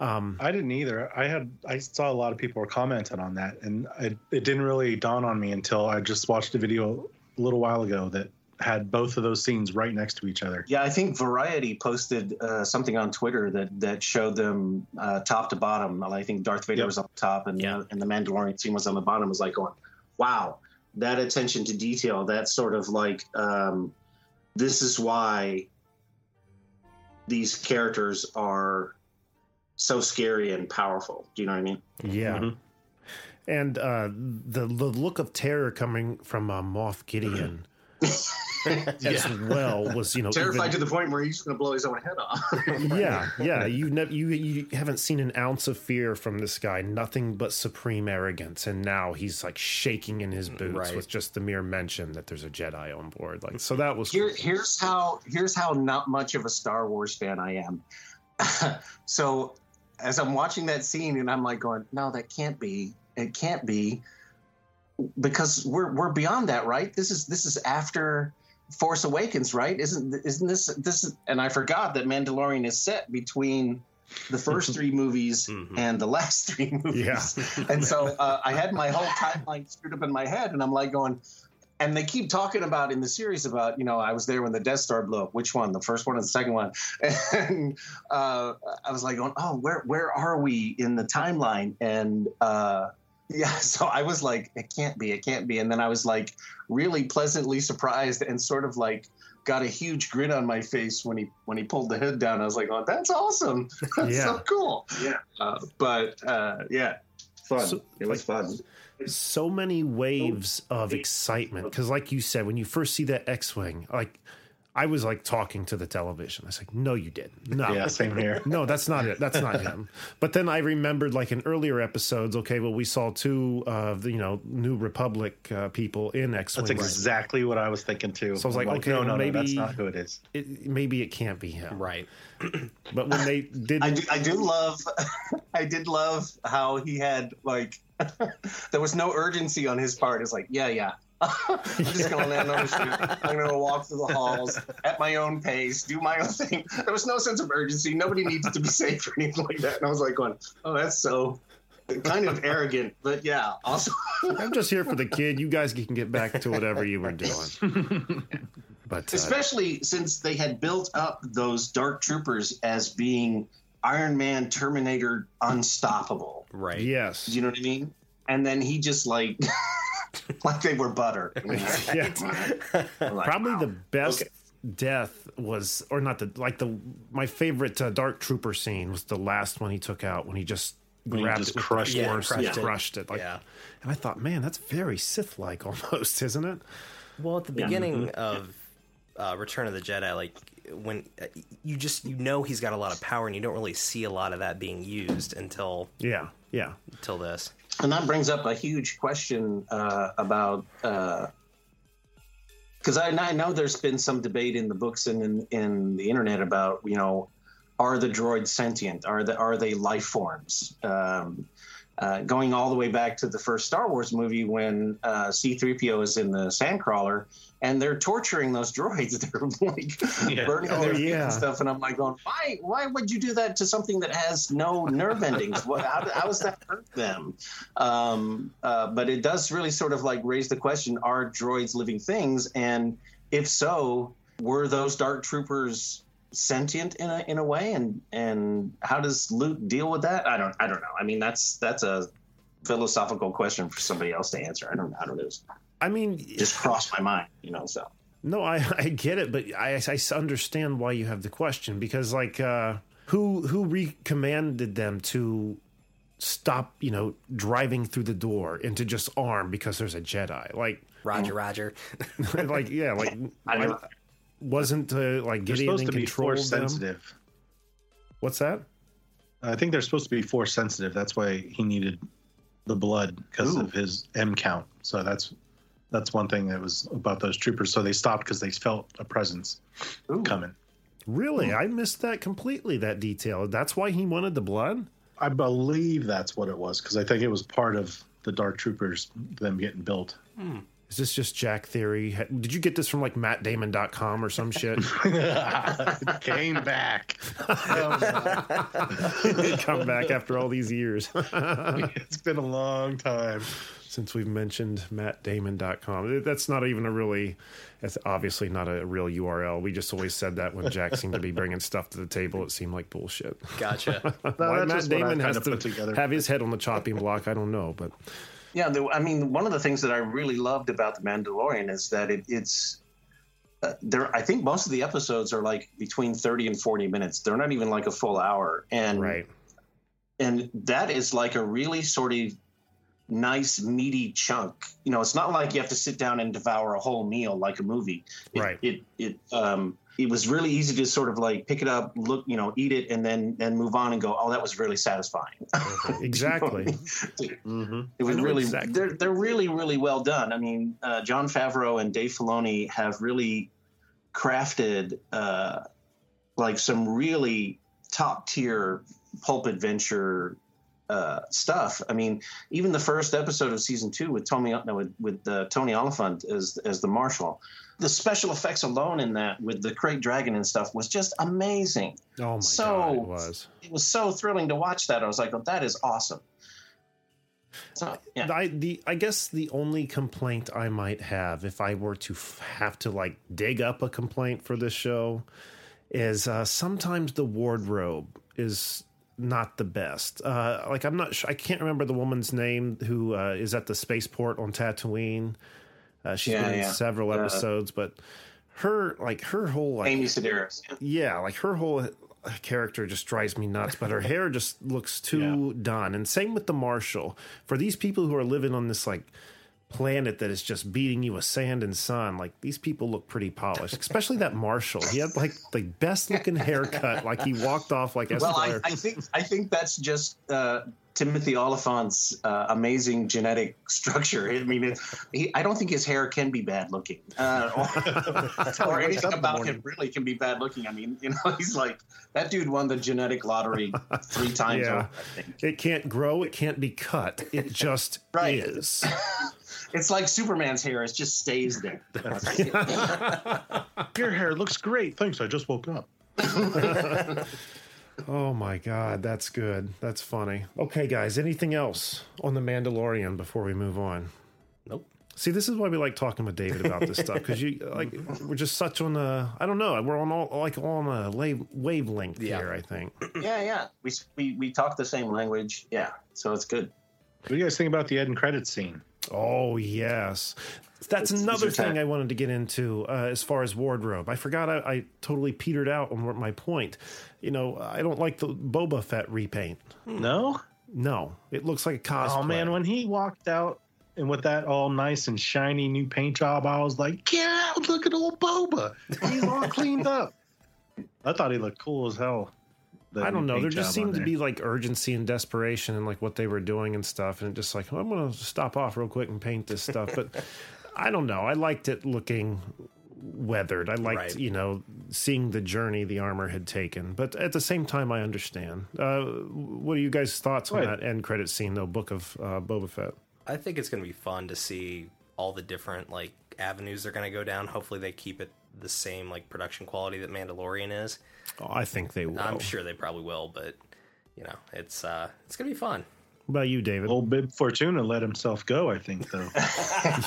Um, I didn't either. I had I saw a lot of people were commenting on that, and it, it didn't really dawn on me until I just watched a video a little while ago that had both of those scenes right next to each other. Yeah, I think Variety posted uh, something on Twitter that that showed them uh, top to bottom. I think Darth Vader Yep. was up top, and Yeah. uh, and the Mandalorian scene was on the bottom. It was like going, wow, that attention to detail. That sort of like, um, this is why these characters are so scary and powerful. Do you know what I mean? Yeah. Mhm. And uh, the the look of terror coming from uh, Moff Gideon as well was you know Terrified even- to the point where he's going to blow his own head off. yeah yeah you never you you haven't seen an ounce of fear from this guy nothing but supreme arrogance and now he's like shaking in his boots Right. with just the mere mention that there's a Jedi on board like so that was Here, here's how here's how not much of a Star Wars fan I am. so as I'm watching that scene and I'm like going, no, that can't be. It can't be because we're we're beyond that, right? This is this is after Force Awakens, right? Isn't isn't this this and I forgot that Mandalorian is set between the first three movies Mhm. and the last three movies. Yeah. and so uh, I had my whole timeline screwed up in my head, and I'm like going, and they keep talking about in the series about you know I was there when the Death Star blew up. Which one? The first one or the second one? And uh, I was like going, oh, where where are we in the timeline? And uh, yeah, so I was like, it can't be, it can't be. And then I was like really pleasantly surprised and sort of like got a huge grin on my face when he when he pulled the hood down. I was like, oh, that's awesome. That's Yeah. so cool. Yeah. Uh, but uh, yeah, fun. So, it was fun. So many waves of excitement. Because like you said when you first see that x-wing like i was like talking to the television. I was like no you didn't. No. Yeah, same here. no that's not it. That's not him. But then i remembered like in earlier episodes okay well we saw two of the you know new republic uh, people in x-wing. That's exactly what I was thinking too. So I was I'm like, okay, no, no, maybe- no, that's not who it is. it, maybe it can't be him. Right. but when they did I do, I do love, I did love how he had like, there was no urgency on his part. It's like, yeah, yeah. I'm just gonna land on the ship. I'm gonna walk through the halls at my own pace, do my own thing. There was no sense of urgency. Nobody needs to be safe or anything like that. And I was like, going, oh, that's so kind of arrogant, but yeah, also. i'm just here for the kid you guys can get back to whatever you were doing but uh, especially since they had built up those dark troopers as being Iron Man, Terminator, unstoppable. Right. yes you know what I mean? And then he just like, like they were butter. yeah Like, probably wow. the best Okay. death was, or not the like the my favorite uh, Dark Trooper scene was the last one he took out when he just When he grabbed just it crushed the it. force Yeah, and crushed it. crushed it. Like, Yeah. and I thought, man, that's very Sith-like almost, isn't it? Well, at the beginning of uh, Return of the Jedi, like when uh, you just you know he's got a lot of power, and you don't really see a lot of that being used until Yeah, yeah. until this. and that brings up a huge question uh, about uh because I, I know there's been some debate in the books and in, in the internet about you know are the droids sentient are the are they life forms um, uh, going all the way back to the first Star Wars movie when uh, C-3PO is in the sandcrawler and they're torturing those droids. They're like Yeah. burning Oh, their yeah. and stuff. And I'm like going, why? Why would you do that to something that has no nerve endings? What? How, how does that hurt them? Um, uh, but it does really sort of like raise the question: Are droids living things? And if so, were those dark troopers sentient in a in a way? And and how does Luke deal with that? I don't I don't know. I mean, that's that's a philosophical question for somebody else to answer. I don't I don't know. I mean, Just crossed my mind, you know. So No, I, I get it, but I, I understand why you have the question because, like, uh, who who recommended them to stop, you know, driving through the door and to just arm because there's a Jedi? Like, Roger, Roger. like yeah, like I why- know. Wasn't uh, like They're supposed in to be control force of them? sensitive. What's that? I think they're supposed to be force sensitive. That's why he needed the blood because of his M count. So that's that's one thing that was about those troopers. So they stopped because they felt a presence Ooh. coming. Really, I missed that completely. That detail. That's why he wanted the blood. I believe that's what it was because I think it was part of the Dark Troopers them getting built. Is this just Jack theory? Did you get this from like MattDamon.com or some shit? came back. Come back after all these years. it's been a long time. since we've mentioned mattdamon.com. That's not even a really, that's obviously not a real URL. We just always said that when Jack seemed to be bringing stuff to the table, it seemed like bullshit. Gotcha. Why that's Matt just what I Damon has to put together. have his head on the chopping block, I don't know, but Yeah, the, I mean, one of the things that I really loved about the Mandalorian is that it, it's uh, there. I think most of the episodes are like between thirty and forty minutes. They're not even like a full hour, and right. and that is like a really sort of nice meaty chunk. You know, it's not like you have to sit down and devour a whole meal like a movie. It, Right. It it um it was really easy to sort of like pick it up, look, you know, eat it, and then and move on and go. Oh, that was really satisfying. Exactly. Mm-hmm. It was really exactly. they're they're really really well done. I mean, uh, Jon Favreau and Dave Filoni have really crafted uh, like some really top tier pulp adventure uh, stuff. I mean, even the first episode of season two with Tony no, with with uh, Tony Olyphant as as the marshal, the special effects alone in that with the Krayt Dragon and stuff was just amazing. Oh my So- God, it was. It was so thrilling to watch that. I was like, oh, that is awesome. So yeah. I the I guess the only complaint I might have if I were to f- have to like dig up a complaint for this show is uh, sometimes the wardrobe is not the best. Uh, like I'm not sure, I can't remember the woman's name who uh, is at the spaceport on Tatooine. Uh, she's Yeah, been in yeah. several Uh, episodes, but her like her whole like Amy Sedaris. Yeah. yeah, like her whole character just drives me nuts, but her hair just looks too done. And same with the Marshal. For these people who are living on this like planet that is just beating you with sand and sun, like these people look pretty polished. Especially that Marshal. He had like the best looking haircut. Like he walked off like Well, I, I think I think that's just uh, Timothy Olyphant's uh, amazing genetic structure. I mean, it, he, I don't think his hair can be bad looking, uh, or, or anything about him really can be bad looking. I mean, you know, he's like that dude won the genetic lottery three times. Yeah. over, I think. it can't grow, it can't be cut. It just Right. is. It's like Superman's hair; it just stays there. Your hair looks great. Thanks. I just woke up. Oh my god, that's good. That's funny. Okay, guys, anything else on the Mandalorian before we move on? Nope. See, this is why we like talking with David about this stuff because you like we're just such on a I don't know we're on all like on a wave, wavelength Yeah. here. I think. yeah, yeah. We, we we talk the same language. Yeah, so it's good. What do you guys think about the end credit scene? Oh yes, that's It's- another it's thing. I wanted to get into uh, as far as wardrobe. I forgot I, I totally petered out on my point. You know, I don't like the Boba Fett repaint. No. No, it looks like a cosplay. Oh man, when he walked out and with that all nice and shiny new paint job, I was like, "Yeah, look at old Boba. He's all cleaned up." I thought he looked cool as hell. I don't know. There just seemed to be like urgency and desperation and like what they were doing and stuff, and it just like "Oh, I'm gonna stop off real quick and paint this stuff. But I don't know. I liked it looking weathered. I liked Right. you know seeing the journey the armor had taken. But at the same time, I understand. Uh, what are you guys' thoughts on that end credit scene though? Book of uh, Boba Fett. I think it's going to be fun to see all the different like avenues they're going to go down. Hopefully, they keep it the same like production quality that Mandalorian is. Oh, I think they will. I'm sure they probably will, but you know, it's uh, it's going to be fun. What about you, David? Old Bib Fortuna let himself go. I think though.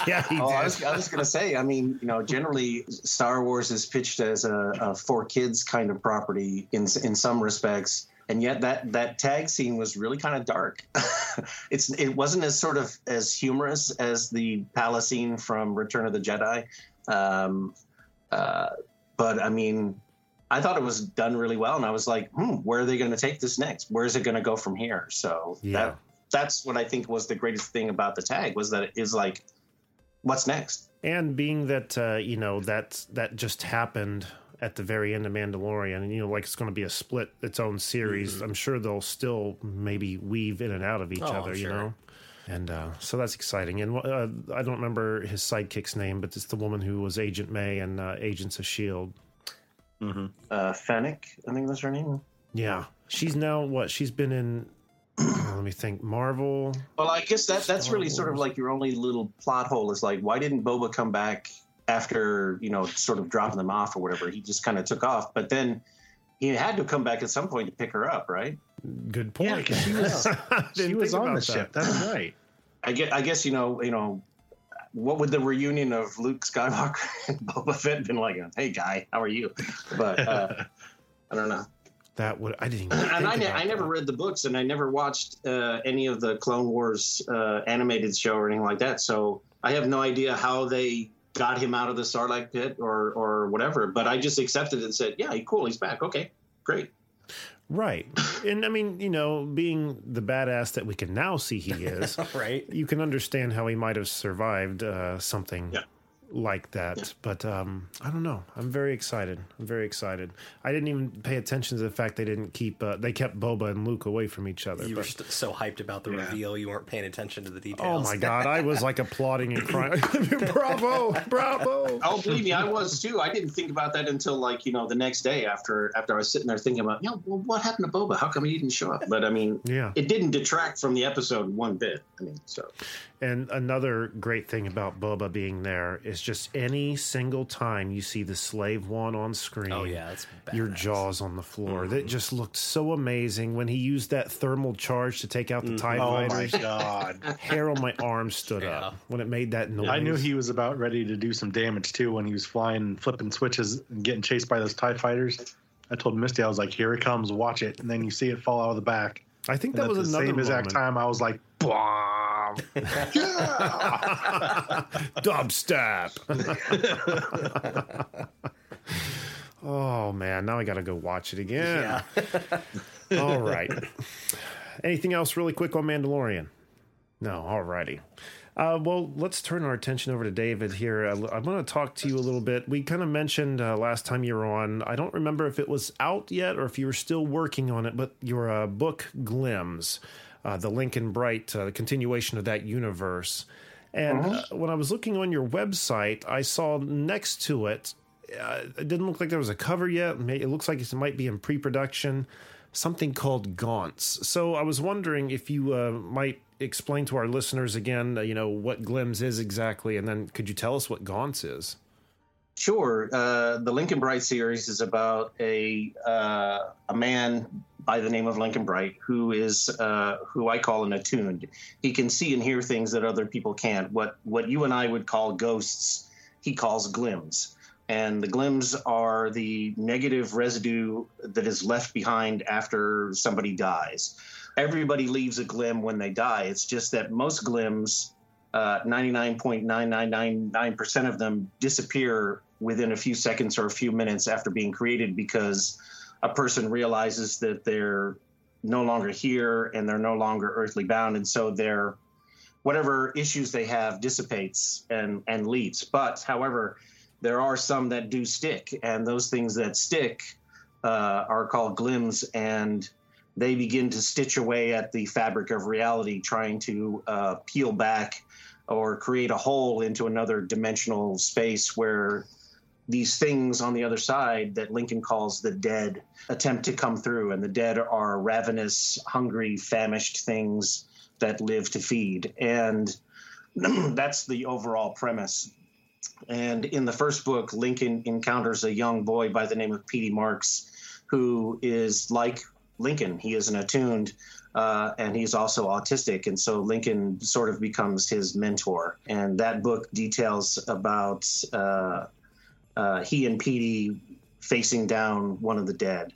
yeah, he Oh, I was, I was going to say, I mean, you know, generally Star Wars is pitched as a, a for kids kind of property in in some respects, and yet that that tag scene was really kind of dark. it's it wasn't as sort of as humorous as the palace scene from Return of the Jedi, um, uh, but I mean. I thought it was done really well, and I was like, "Hmm, where are they going to take this next? Where is it going to go from here?" So Yeah. that that's what I think was the greatest thing about the tag was that it is like, what's next? and being that uh, you know that that just happened at the very end of Mandalorian, and you know, like it's going to be a split its own series. I'm sure they'll still maybe weave in and out of each Mm-hmm. Oh, other, you know. And uh, so that's exciting. And uh, I don't remember his sidekick's name, but it's the woman who was Agent May and uh, Agents of Shield. uh, Fennec, I think that's her name. Yeah, she's now what? She's been in. let me think. Marvel. Well, I guess that that's Star really sort of like your only little plot hole is like, why didn't Boba come back after you know sort of dropping them off or whatever? He just kind of took off, but then he had to come back at some point to pick her up, right? Good point. Yeah, 'cause she was- she was on the that. ship. That's right. I get, I guess you know, you know, what would the reunion of Luke Skywalker and Boba Fett been like? Hey, guy, how are you? But uh, I don't know. That would I didn't. Even and I, ne- I never read the books and I never watched uh, any of the Clone Wars uh, animated show or anything like that. So I have no idea how they got him out of the Sarlacc pit or or whatever. But I just accepted it and said, "Yeah, cool. He's back. Okay, great." Right. And I mean, you know, being the badass that we can now see he is, Right? you can understand how he might have survived uh, something Yeah. Like that. But um, I don't know. I'm very excited. I'm very excited. I didn't even pay attention to the fact they didn't keep, uh, they kept Boba and Luke away from each other. You were but- st- so hyped about the Yeah. reveal, you weren't paying attention to the details. Oh my God. I was like applauding and crying. bravo. Bravo. Oh, believe me, I was too. I didn't think about that until like you know the next day after after I was sitting there thinking about, you know, well, what happened to Boba? How come he didn't show up? But I mean, Yeah. it didn't detract from the episode one bit. I mean, so And another great thing about Boba being there is just any single time you see the slave one on screen. Oh, yeah, it's your badass. Mm-hmm. jaws on the floor. That just looked so amazing when he used that thermal charge to take out the TIE fighters. Oh my god. Hair on my arm stood Yeah. up when it made that noise. I knew he was about ready to do some damage too when he was flying, and flipping switches, and getting chased by those Tie fighters. I told Misty, I was like, "Here it comes, watch it!" And then you see it fall out of the back. I think And that was the another same exact moment. time. I was like, "Bomb!" yeah. Dubstep. oh man, now I got to go watch it again. All right. Anything else really quick on Mandalorian? No, all righty. Uh, well, let's turn our attention over to David here. I want to talk to you a little bit. We kind of mentioned uh, last time you were on. I don't remember if it was out yet or if you were still working on it, but your uh, book Glims, uh, the Lincoln Bright uh, continuation of that universe. And uh, when I was looking on your website, I saw next to it, uh, it didn't look like there was a cover yet. It looks like it might be in pre production, something called Gaunts. So I was wondering if you uh, might explain to our listeners again, uh, you know, what Glims is exactly, and then could you tell us what Gaunts is? Sure. Uh, the Lincoln Bright series is about a uh, a man by the name of Lincoln Bright who is uh, who I call an attuned. He can see and hear things that other people can't. What what you and I would call ghosts, he calls glims. And the glims are the negative residue that is left behind after somebody dies. Everybody leaves a glim when they die. It's just that most glims uh, 99.9999% of them disappear within a few seconds or a few minutes after being created because a person realizes that they're no longer here and they're no longer earthly bound and so their whatever issues they have dissipates and and leaves but however there are some that do stick and those things that stick uh, are called glims and they begin to stitch away at the fabric of reality trying to uh, peel back or create a hole into another dimensional space where these things on the other side that Lincoln calls the dead attempt to come through. And the dead are ravenous, hungry, famished things that live to feed. And that's the overall premise. And in the first book, Lincoln encounters a young boy by the name of Petey Marks, who is like Lincoln. He is an attuned, uh, and he's also autistic. And so Lincoln sort of becomes his mentor. And that book details about uh, uh, he and Petey facing down one of the dead.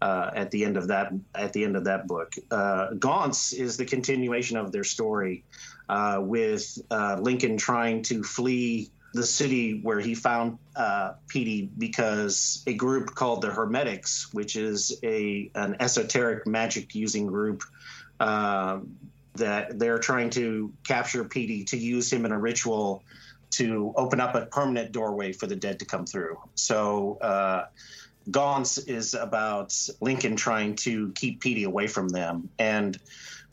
Uh, at the end of that, at the end of that book, uh, Gaunt's is the continuation of their story, uh, with Lincoln trying to flee the city where he found uh, Petey because a group called the Hermetics, which is a an esoteric magic using group, uh, that they're trying to capture Petey to use him in a ritual to open up a permanent doorway for the dead to come through. So. Uh, Gaunt's is about Lincoln trying to keep Petey away from them, and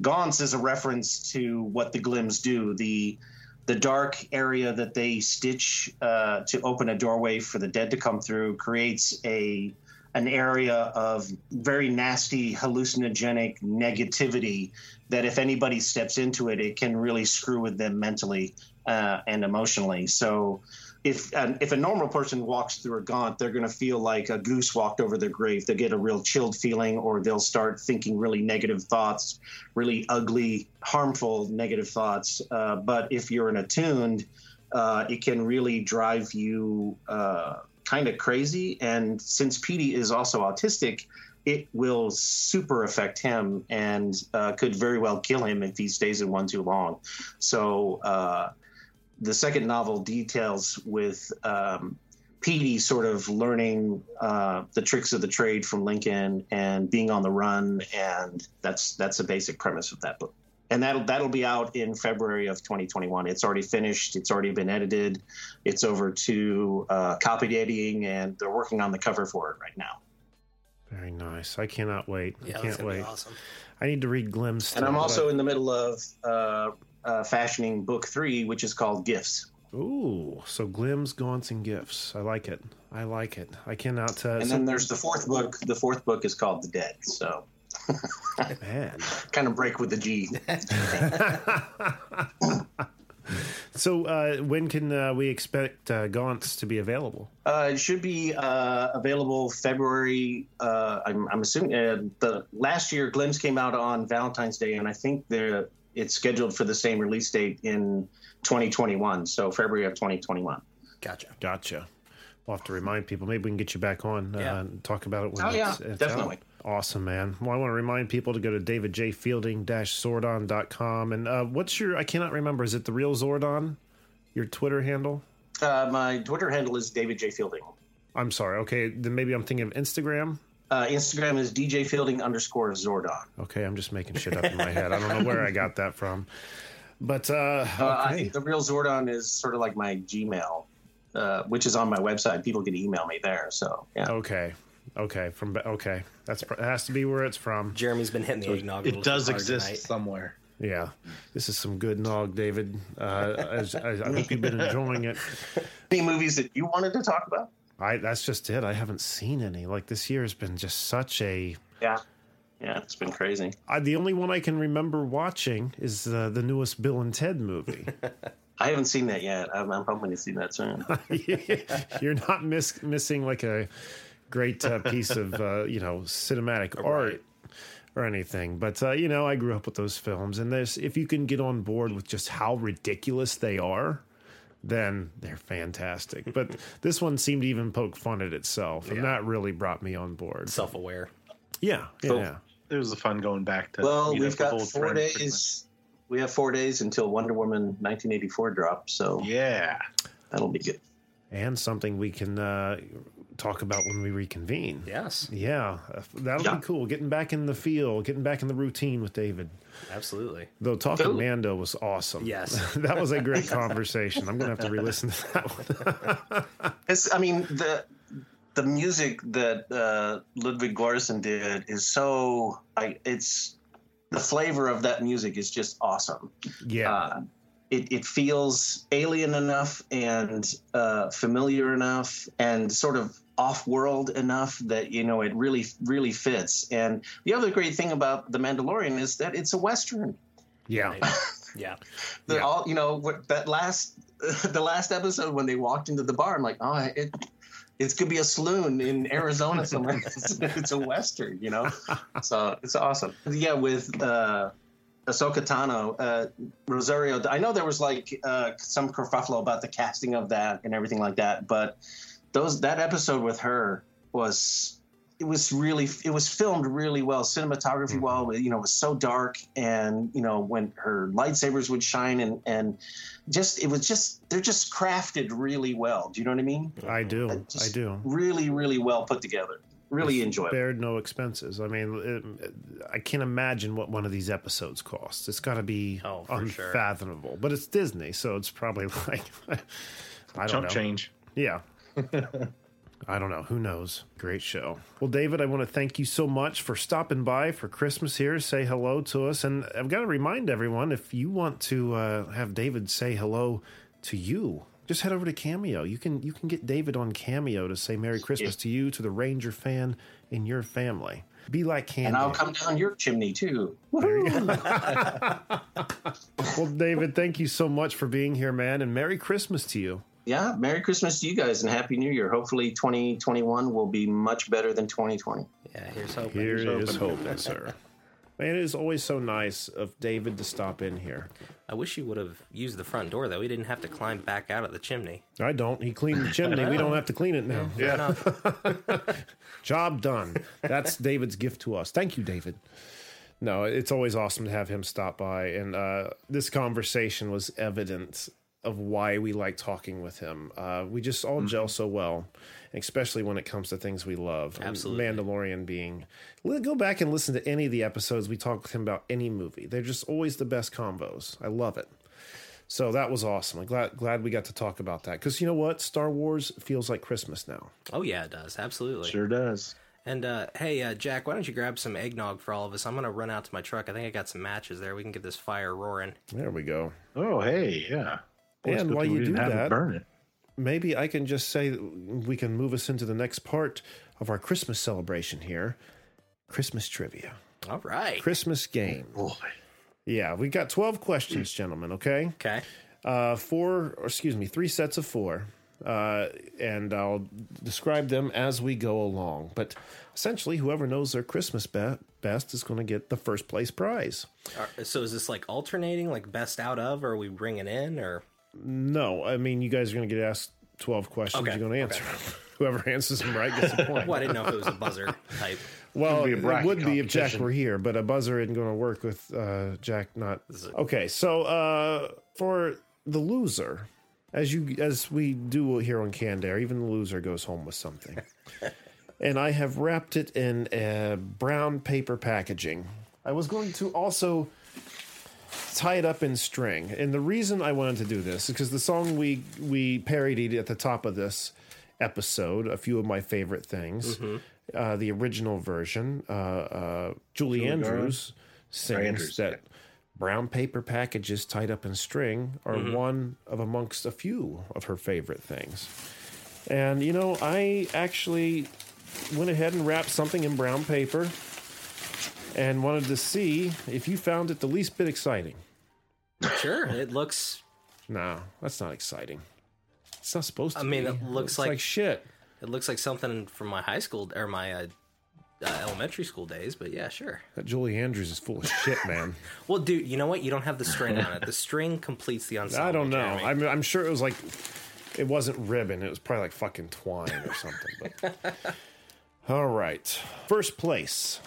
Gaunt's is a reference to what the Glims do. The the dark area that they stitch uh, to open a doorway for the dead to come through creates a an area of very nasty hallucinogenic negativity that if anybody steps into it it can really screw with them mentally uh, and emotionally. So if if a normal person walks through a gaunt, they're going to feel like a goose walked over their grave. They get a real chilled feeling, or they'll start thinking really negative thoughts, really ugly, harmful negative thoughts. Uh, but if you're an attuned, uh, it can really drive you uh, kind of crazy. And since Petey is also autistic, it will super affect him and uh, could very well kill him if he stays in one too long. So uh, the second novel details with um, Petey sort of learning uh, the tricks of the trade from Lincoln and being on the run, and that's that's the basic premise of that book. And that'll that'll be out in February of 2021. It's already finished. It's already been edited. It's over to uh, copied editing, and they're working on the cover for it right now. Very nice. I cannot wait. Yeah, I can't gonna be wait. awesome. I need to read Glims. And I'm also but- in the middle of uh, uh, fashioning book three, which is called Gifts. Ooh, so Glims, Gaunts, and Gifts. I like it. I like it. I cannot. Uh, And so- then there's the fourth book. The fourth book is called The Dead. So man, kind of break with the G. so uh, when can uh, we expect uh, Gaunts to be available? Uh, it should be uh, available February. Uh, I'm, I'm assuming uh, the last year Glims came out on Valentine's Day, and I think they're it's scheduled for the same release date in 2021. So February of 2021. Gotcha. Gotcha. We'll have to remind people. Maybe we can get you back on uh, Yeah. and talk about it when Oh, it's, yeah, it's definitely. out. Awesome, man. Well, I want to remind people to go to davidjfielding-zordon.com. And uh, what's your, I cannot remember, is it the real Zordon? Your Twitter handle? Uh, my Twitter handle is David J Fielding. I'm sorry. Okay, then maybe I'm thinking of Instagram. Uh, Instagram is DJ Fielding underscore Zordon. Okay, I'm just making shit up in my head. I don't know where I got that from. But, uh, Uh, I think the real Zordon is sort of like my Gmail, uh, which is on my website. People can email me there. So yeah. Okay. Okay. From okay, that's it has to be where it's from. Jeremy's been hitting the eggnog. It does exist tonight. somewhere. Yeah, this is some good nog, David. Uh, as, as, I hope you've been enjoying it. Any movies that you wanted to talk about? I that's just it. I haven't seen any. Like this year has been just such a. Yeah. Yeah, it's been crazy. I, the only one I can remember watching is uh, the newest Bill and Ted movie. I haven't seen that yet. I'm, I'm hoping to see that soon. You're not miss, missing like a great uh, piece of uh, you know cinematic art or anything. But uh, you know, I grew up with those films, and there's if you can get on board with just how ridiculous they are, then they're fantastic. But this one seemed to even poke fun at itself, and that really brought me on board. Self-aware. Yeah, yeah. Cool. yeah. It was a fun going back to. well, meet we've up got four days. we have four days until Wonder Woman 1984 drops, so yeah, that'll be good. And something we can uh, talk about when we reconvene. Yes. Yeah, that'll Yeah. be cool. Getting back in the field, getting back in the routine with David. Absolutely. Though talking Cool. Mando was awesome. Yes. that was a great conversation. I'm gonna have to re-listen to that one. It's, I mean, the the music that uh, Ludwig Göransson did is so, I, it's the flavor of that music is just awesome. yeah, Uh, it, it feels alien enough and uh, familiar enough and sort of off-world enough that you know it really really fits. And the other great thing about the Mandalorian is that it's a western. yeah, Yeah. They're Yeah. all you know what that last the last episode when they walked into the bar. I'm like, oh, it it could be a saloon in Arizona somewhere. it's, it's a western, you know. So it's awesome. Yeah, with. Uh, Ahsoka Tano, uh, Rosario. I know there was like uh, some kerfuffle about the casting of that and everything like that, but those that episode with her was it was really it was filmed really well, cinematography mm-hmm. well. You know, it was so dark, and you know when her lightsabers would shine, and and just it was just they're just crafted really well. Do you know what I mean? I do. I do. Really, really well put together. Really enjoyable. Spared no expenses. I mean, it, I can't imagine what one of these episodes costs. It's got to be Oh, for sure. unfathomable. But it's Disney, so it's probably like I don't chump know. change. Yeah. I don't know. Who knows? Great show. Well, David, I want to thank you so much for stopping by for Christmas here. Say hello to us. And I've got to remind everyone if you want to uh, have David say hello to you, just head over to Cameo. You can you can get David on Cameo to say Merry Christmas to you, to the Ranger fan in your family. Be like Candy. and I'll come down your chimney too. well, David, thank you so much for being here, man, and Merry Christmas to you. Yeah, Merry Christmas to you guys and Happy New Year. Hopefully, 2021 will be much better than 2020. Yeah, here's hoping. Here is hoping, sir. Man, it is always so nice of David to stop in here. I wish you would have used the front door, though. We didn't have to climb back out of the chimney. I don't. He cleaned the chimney. We don't have to clean it now. Yeah. enough. Job done. That's David's gift to us. Thank you, David. No, it's always awesome to have him stop by. And uh, this conversation was evidence of why we like talking with him. Uh, we just all gel so well, especially when it comes to things we love. And Absolutely. Mandalorian being. Go back and listen to any of the episodes we talk with him about any movie. They're just always the best combos. I love it. So that was awesome. I'm glad glad we got to talk about that because you know what, Star Wars feels like Christmas now. Oh, yeah, it does. Absolutely. Sure does. And uh, hey, uh, Jack, why don't you grab some eggnog for all of us? I'm going to run out to my truck. I think I got some matches there. We can get this fire roaring. There we go. Oh, hey, yeah. Boy, And while you do didn't have it that- burn it. maybe I can just say we can move us into the next part of our Christmas celebration here. Christmas trivia. All right. Christmas game. Boy. Yeah, we got 12 questions, gentlemen, okay? Okay. Uh, four, or excuse me, three sets of four. Uh, and I'll describe them as we go along. But essentially, whoever knows their Christmas be- best is going to get the first place prize. So is this like alternating, like best out of, or are we bringing in, or No, I mean, you guys are going to get asked 12 questions. Okay, You're going to answer them. Whoever answers them right gets a point. well, I didn't know if it was a buzzer type. Well, be it would be if Jack were here, but a buzzer isn't going to work with uh, Jack not. Okay, so uh, for the loser, as you as we do here on Canned Air, even the loser goes home with something. and I have wrapped it in uh, brown paper packaging. I was going to also tie it up in string, and the reason I wanted to do this is because the song we we parodied at the top of this episode, a few of my favorite things. Uh, the original version, uh, uh, Julie, Julie Andrews sings Andrews, that yeah. brown paper packages tied up in string are one of amongst a few of her favorite things. And you know, I actually went ahead and wrapped something in brown paper and wanted to see if you found it the least bit exciting. Sure, it looks. No, that's not exciting. It's not supposed to. I mean, be. it looks It's like- like shit. It looks like something from my high school or my uh, uh, elementary school days. But yeah, sure. That Julie Andrews is full of shit, man. Well, dude, you know what? You don't have the string on it. The string completes the ensemble. I don't know. Jeremy. I'm, I'm sure it was like, it wasn't ribbon. It was probably like fucking twine or something. But all right, first place.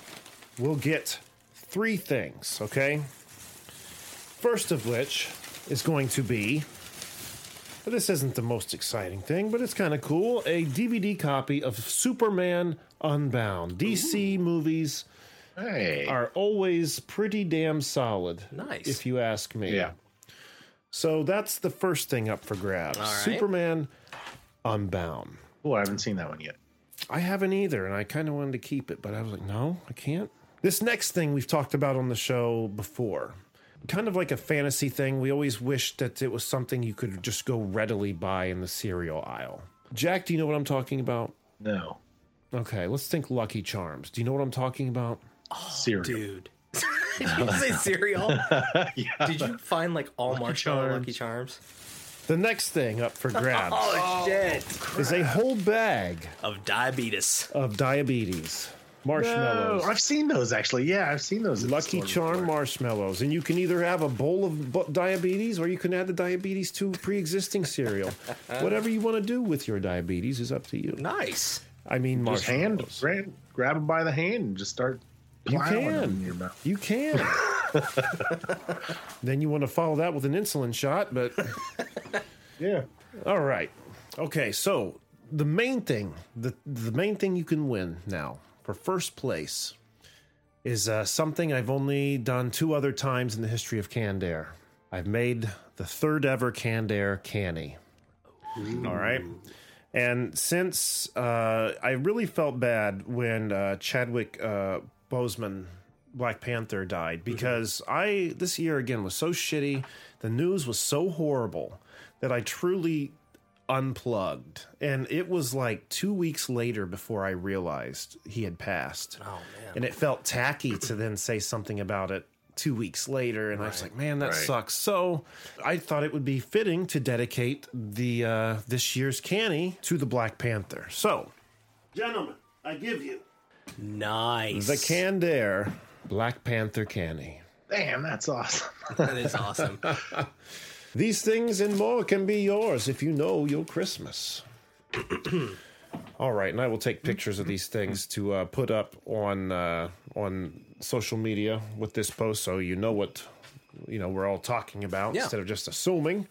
We'll get three things. Okay. First of which is going to be. But this isn't the most exciting thing, but it's kind of cool. A DVD copy of Superman Unbound. DC movies Hey. are always pretty damn solid. Nice. If you ask me. Yeah. So that's the first thing up for grabs. Right. Superman Unbound. Oh, I haven't seen that one yet. I haven't either, and I kind of wanted to keep it, but I was like, no, I can't. This next thing we've talked about on the show before, kind of like a fantasy thing. We always wished that it was something you could just go readily buy in the cereal aisle. Jack, do you know what I'm talking about? No. Okay, let's think Lucky Charms. Do you know what I'm talking about? Oh, Cereal. Dude. Did you say cereal? yeah. Did you find like all marshmallow Charms. Lucky Charms? The next thing up for grabs Oh, shit. is a whole bag Of diabetes. of diabetes No, marshmallows. I've seen those actually. Yeah, I've seen those. Lucky Charm before. marshmallows, and you can either have a bowl of diabetes or you can add the diabetes to pre-existing cereal. Whatever you want to do with your diabetes is up to you. Nice. I mean, Just hand, grab, grab them by the hand and just start You can. in your mouth. You can. then you want to follow that with an insulin shot, but Yeah. all right. Okay, so the main thing, the the main thing you can win now for first place is uh, something I've only done two other times in the history of canned air. I've made the third ever canned air canny. All right. And since uh, I really felt bad when uh, Chadwick uh, Boseman, Black Panther, died because I this year again was so shitty. The news was so horrible that I truly unplugged, and it was like two weeks later before I realized he had passed. Oh, man. And it felt tacky to then say something about it two weeks later, and I was like, "Man, that Right. sucks." So I thought it would be fitting to dedicate the uh, this year's canny to the Black Panther. So, gentlemen, I give you Nice. the canned air Black Panther canny. Damn, that's awesome. That is awesome. These things and more can be yours if you know your Christmas. All right, and I will take pictures of these things to uh, put up on uh, on social media with this post, so you know what you know we're all talking about Yeah. instead of just assuming.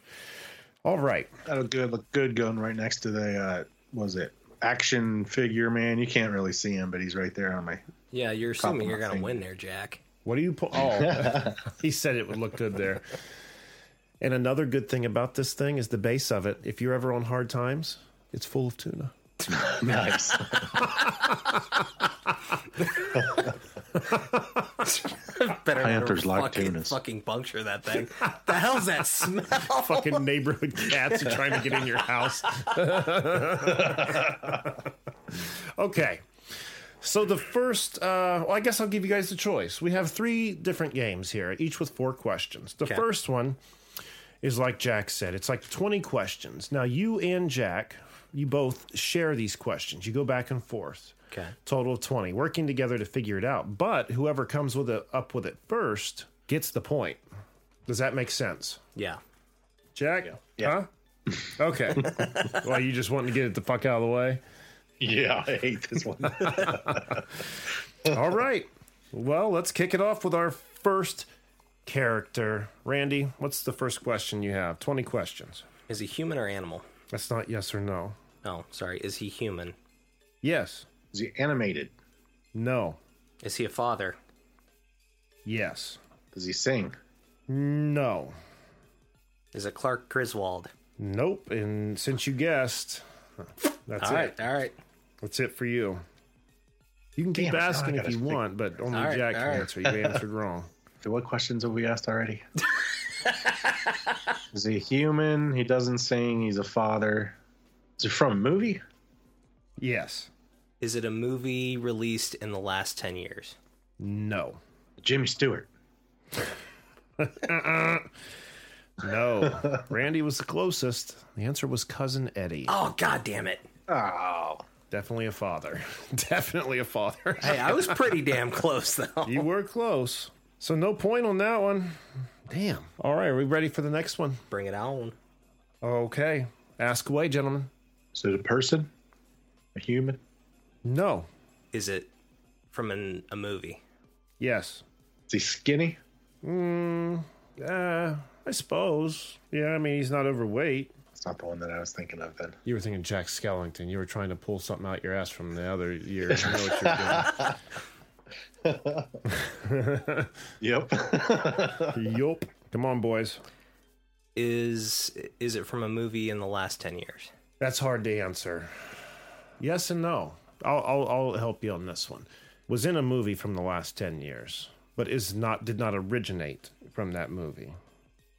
All right, That'll good look good going right next to the uh was it action figure man. You can't really see him, but he's right there on my Yeah, you're assuming you're going to finger. win there, Jack. What do you put? Oh, he said it would look good there. And another good thing about this thing is the base of it. If you're ever on hard times, it's full of tuna. nice. Better Panthers never like fucking, tunas. fucking puncture that thing. the hell's that smell? Fucking neighborhood cats are trying to get in your house. okay. So the first, uh, well, I guess I'll give you guys the choice. We have three different games here, each with four questions. The Okay. first one is like Jack said, it's like 20 questions. Now, you and Jack, you both share these questions. You go back and forth. Okay. Total of 20, working together to figure it out. But whoever comes with it up with it first gets the point. Does that make sense? Yeah. Jack? Yeah. Huh? Okay. well, you just wanting to get it the fuck out of the way? Yeah, I hate this one. All right. Well, let's kick it off with our first character. Randy, what's the first question you have? 20 questions. Is he human or animal? That's not yes or no. Oh, sorry. Is he human? Yes. Is he animated? No. Is he a father? Yes. Does he sing? No. Is it Clark Griswold? Nope. And since you guessed, that's All it. right. All right. That's it for you. You can keep Damn, now asking if you think. want, but only All right, Jack can right. answer. You answered wrong. Okay, what questions have we asked already? Is he a human? He doesn't sing. He's a father. Is it from a movie? Yes. Is it a movie released in the last 10 years? No. Jimmy Stewart. No. Randy was the closest. The answer was cousin Eddie. Oh, god damn it. Oh, Definitely a father. Definitely a father. Hey, I was pretty damn close, though. You were close. So no point on that one. Damn. All right, are we ready for the next one? Bring it on. Okay. Ask away, gentlemen. is it a person? A human? No. Is it from an, a movie? Yes. Is he skinny? Mm, Uh, I suppose. Yeah, I mean, he's not overweight. It's not the one that I was thinking of then. You were thinking Jack Skellington. You were trying to pull something out your ass from the other year. You know what you're doing. Yep. yup. Come on, boys. Is is it from a movie in the last ten years? That's hard to answer. Yes and no. I'll, I'll, I'll help you on this one. Was in a movie from the last 10 years, but is not did not originate from that movie.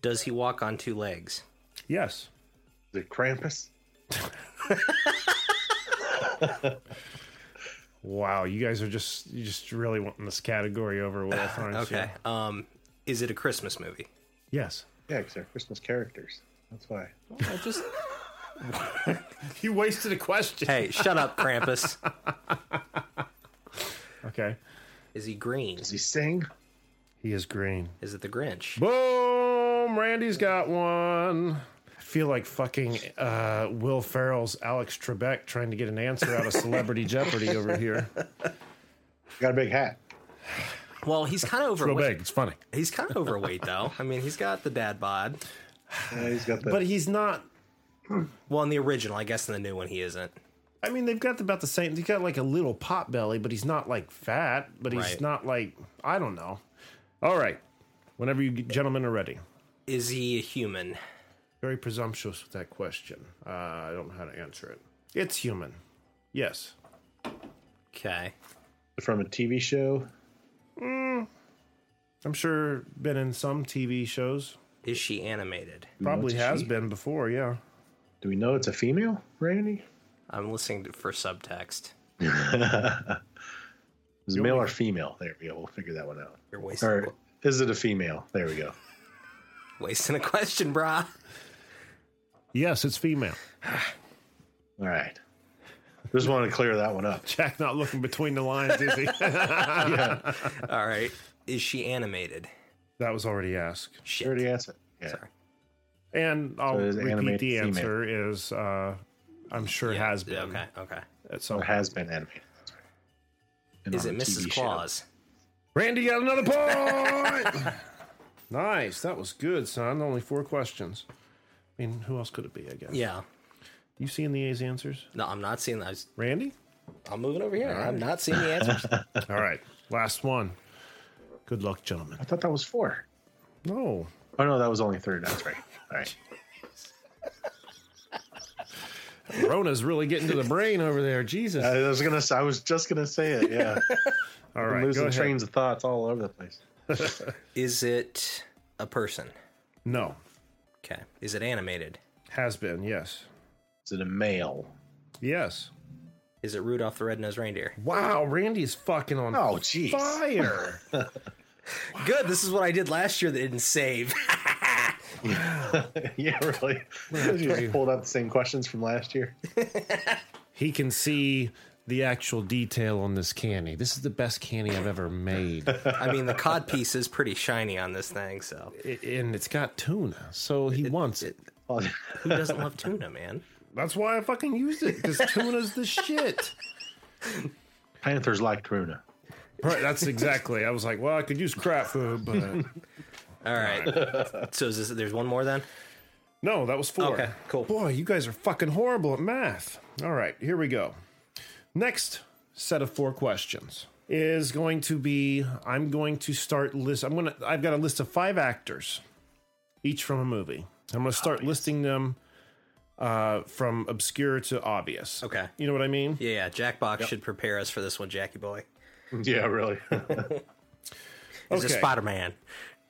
Does he walk on two legs? Yes. The Krampus. Wow, you guys are just you just really wanting this category over with, aren't Okay. Um, is it a Christmas movie? Yes. Yeah, because they're Christmas characters. That's why. I just You wasted a question. hey, shut up, Krampus. Okay. Is he green? Does he sing? He is green. Is it the Grinch? Boom! Randy's got one. I feel like fucking uh, Will Ferrell's Alex Trebek trying to get an answer out of Celebrity Jeopardy over here. Got a big hat. Well, he's kind of It's real overweight. big. It's funny. He's kind of overweight, though. I mean, he's got the dad bod. Yeah, he's got the. But he's not. Well, in the original, I guess in the new one, he isn't. I mean, they've got about the same. He's got like a little pot belly, but he's not like fat. But he's Right. not like I don't know. All right, whenever you gentlemen are ready. Is he a human? Very presumptuous with that question. Uh, I don't know how to answer it. It's human. Yes. Okay. from a TV show. I'm sure been in some TV shows. Is she animated? Probably What's has she? been before. Yeah. Do we know it's a female, Randy? I'm listening to, for subtext. Is it male or female? There we go. We'll figure that one out. You're wasting, Or is it a female? There we go. wasting a question, brah. Yes, it's female. All right. Just wanted to clear that one up. Jack not looking between the lines, is he? All right. Is she animated? that was already asked. Shit. Already answered. Yeah. Sorry. And I'll So repeat animated the female. answer is uh, I'm sure it has been. Okay. Okay. At some Or has been animated. That's right. Is it Mrs. TV show. Claus? Randy got another point. nice. That was good, son. Only four questions. I mean, who else could it be, I guess? Yeah. You seeing the A's answers? No, I'm not seeing that. I Randy? I'm moving over here. I'm not seeing the answers. All right. Last one. Good luck, gentlemen. I thought that was four. No. Oh, no, that was only three. That's right. All right. Rona's really getting to the brain over there. Jesus. I was gonna. I was just gonna say it. Yeah. All I'm losing Go ahead. trains of thoughts all over the place. Is it a person? No. Okay. Is it animated? Has been, yes. Is it a male? Yes. Is it Rudolph the Red-Nosed Reindeer? Wow, Randy's fucking on Oh, jeez. fire. Good. This is what I did last year that didn't save. yeah, really. You just pulled out the same questions from last year. he can see the actual detail on this candy. This is the best candy I've ever made. I mean, the cod piece is pretty shiny on this thing, so I- and it's got tuna, so he wants it. who doesn't love tuna, man? That's why I fucking used it because tuna's the shit. Panthers like tuna. Right, that's exactly. I was like, well, I could use crap food, but All right. So is this, there's one more then? no, that was four. Okay, cool. Boy, you guys are fucking horrible at math. All right, here we go. Next set of four questions is going to be I'm going to start list I'm going to I've got a list of 5 actors each from a movie. I'm going to start listing them uh, from obscure to obvious. Okay. You know what I mean? Yeah, yeah. Jackbox should prepare us for this one, Jackie boy. Yeah, really. Is it Okay. Spider Man?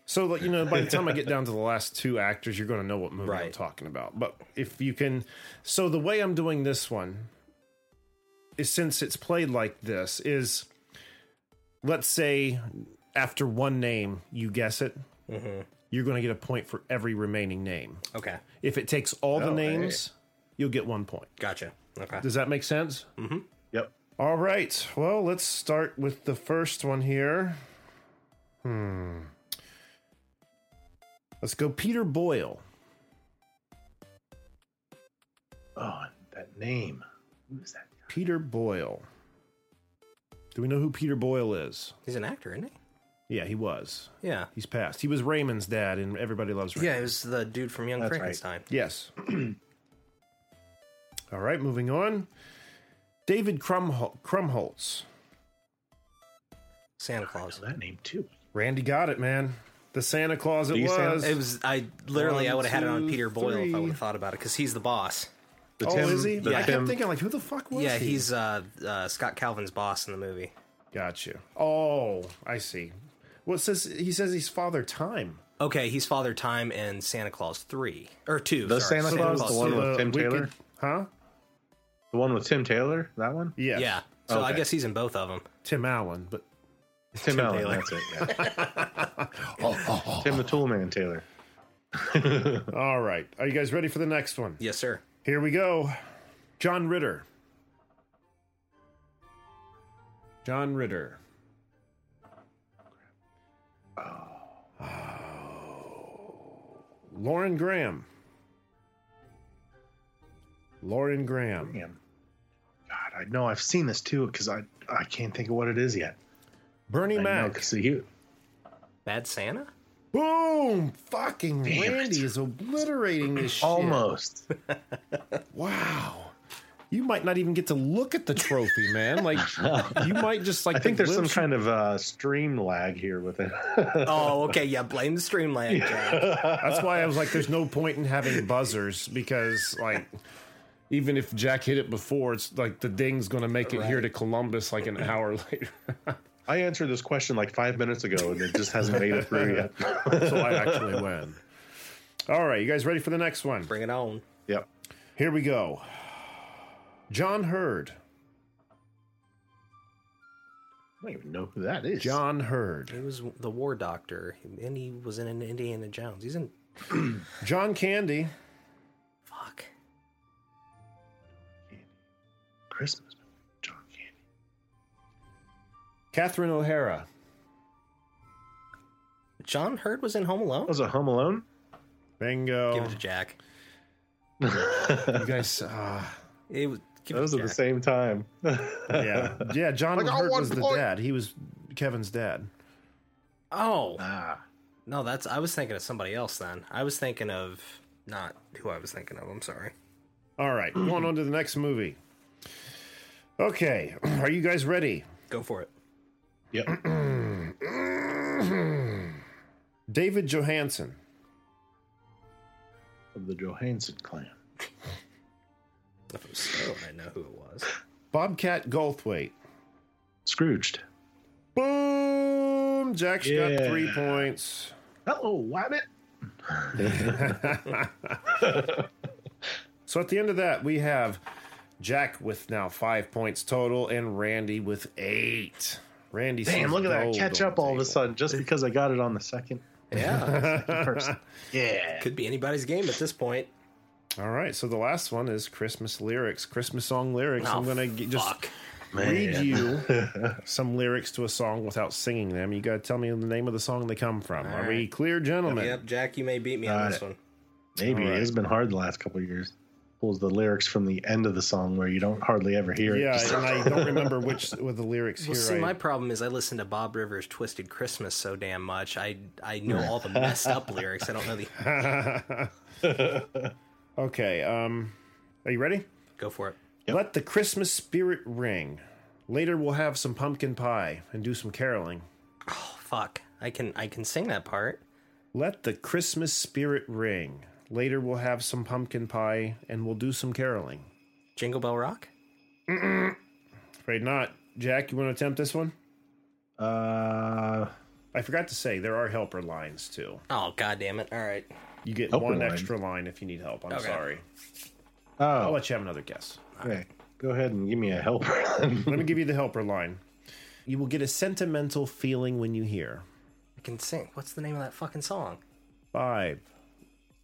So, like, you know, by the time I get down to the last two actors, you're going to know what movie I'm talking about. But if you can, so the way I'm doing this one is since it's played like this, is let's say after one name, you guess it, you're going to get a point for every remaining name. Okay. If it takes all the Oh, names, you'll get one point. Gotcha. Okay. Does that make sense? yep. All right. Well, let's start with the first one here. Hmm. Let's go Peter Boyle. Oh, that name. Who is that? Peter Boyle. Do we know who Peter Boyle is? He's an actor, isn't he? Yeah, he was. Yeah. He's passed. He was Raymond's dad and Everybody Loves Raymond. Yeah, he was the dude from Young That's right. Frankenstein. Yes. All right, moving on. David Crumhol- Krumholtz. Santa Claus. That name too. Randy got it, man. The Santa Claus it Do you Santa- was. It was. I literally. I would have had it on Peter Boyle if I would have thought about it because he's the boss. The oh, Tim, is he? the I Tim- kept thinking, like, who the fuck was he? yeah, he? he's uh, uh, Scott Calvin's boss in the movie. Got you. Oh, I see. Well, it says he says he's Father Time. Okay, he's Father Time in Santa Claus three or two. The sorry, Santa Claus, the one with Tim Wicked- Taylor? Huh? The one with Tim Taylor, that one? Yeah, Yeah. So I guess he's in both of them. Tim Allen, but Tim, Allen, Taylor. that's it. Yeah. Tim the Toolman Taylor. all right. Are you guys ready for the next one? Yes, sir. Here we go. John Ritter. John Ritter. Oh. Lauren Graham. Lauren Graham. Damn. God, I know I've seen this too because I I can't think of what it is yet. Bernie I know, Mac. 'cause he, Bad Santa. Boom! Fucking Damn Randy it. is obliterating this shit. almost. Wow. You might not even get to look at the trophy, man. Like you might just like. I think there's some kind of uh, stream lag here with it. Oh, okay. Yeah, blame the stream lag. Jack. That's why I was like, "There's no point in having buzzers because, like, even if Jack hit it before, it's like the ding's going to make it here to Columbus like an hour later. I answered this question like five minutes ago and it just hasn't made it through yet. so I actually win. All right, you guys ready for the next one? Bring it on. yep. Here we go. John Heard. I don't even know who that is. John Heard. He was the war doctor, and he was in an Indiana Jones. He's in. John Candy. Fuck. Christmas. Catherine O'Hara. John Heard was in Home Alone. Was it Home Alone? Bingo. Give it to Jack. you guys. Uh, It was. Give it Those to are the same time. yeah, yeah. John I got Heard was the dad. He was Kevin's dad. Oh ah. no, that's. I was thinking of somebody else. Then I was thinking of not who I was thinking of. I'm sorry. All right, going on to the next movie. Okay, are you guys ready? Go for it. Yep. David Johansen. of the Johansson clan. If it was so, I know who it was. Bobcat Goldthwait. Scrooged. Boom! Jack's got three points. Hello, Wabbit. So at the end of that, we have Jack with now five points total and Randy with eight. Randy, Damn, sees look at that. Catch up the all of a sudden just because I got it on the second. Yeah, person. Yeah. could be anybody's game at this point. All right, so the last one is Christmas lyrics, Christmas song lyrics. Oh, I'm gonna g- just fuck. read you some lyrics to a song without singing them. You gotta tell me the name of the song they come from. All Are we clear, gentlemen? Yep, Jack, you may beat me Got on this it. one. Maybe All right. it's been hard the last couple of years. Pulls the lyrics from the end of the song where you don't hardly ever hear it. Yeah, and I don't remember which with the lyrics Well, here. see, I- my problem is I listen to Bob Rivers' "Twisted Christmas" so damn much. I I know all the messed up lyrics. I don't know the. okay, um, are you ready? Go for it. Let the Christmas spirit ring. Later, we'll have some pumpkin pie and do some caroling. Oh, fuck, I can I can sing that part. Let the Christmas spirit ring. Later, we'll have some pumpkin pie and we'll do some caroling. Jingle Bell Rock. Afraid not. Jack, you want to attempt this one? Uh, I forgot to say there are helper lines too. Oh god damn it! All right. You get Helper one line? extra line if you need help. I'm Okay. sorry. I'll oh, let you have another guess. okay. Go ahead and give me a helper. Let me give you the helper line. You will get a sentimental feeling when you hear. I can sing. What's the name of that fucking song? Five,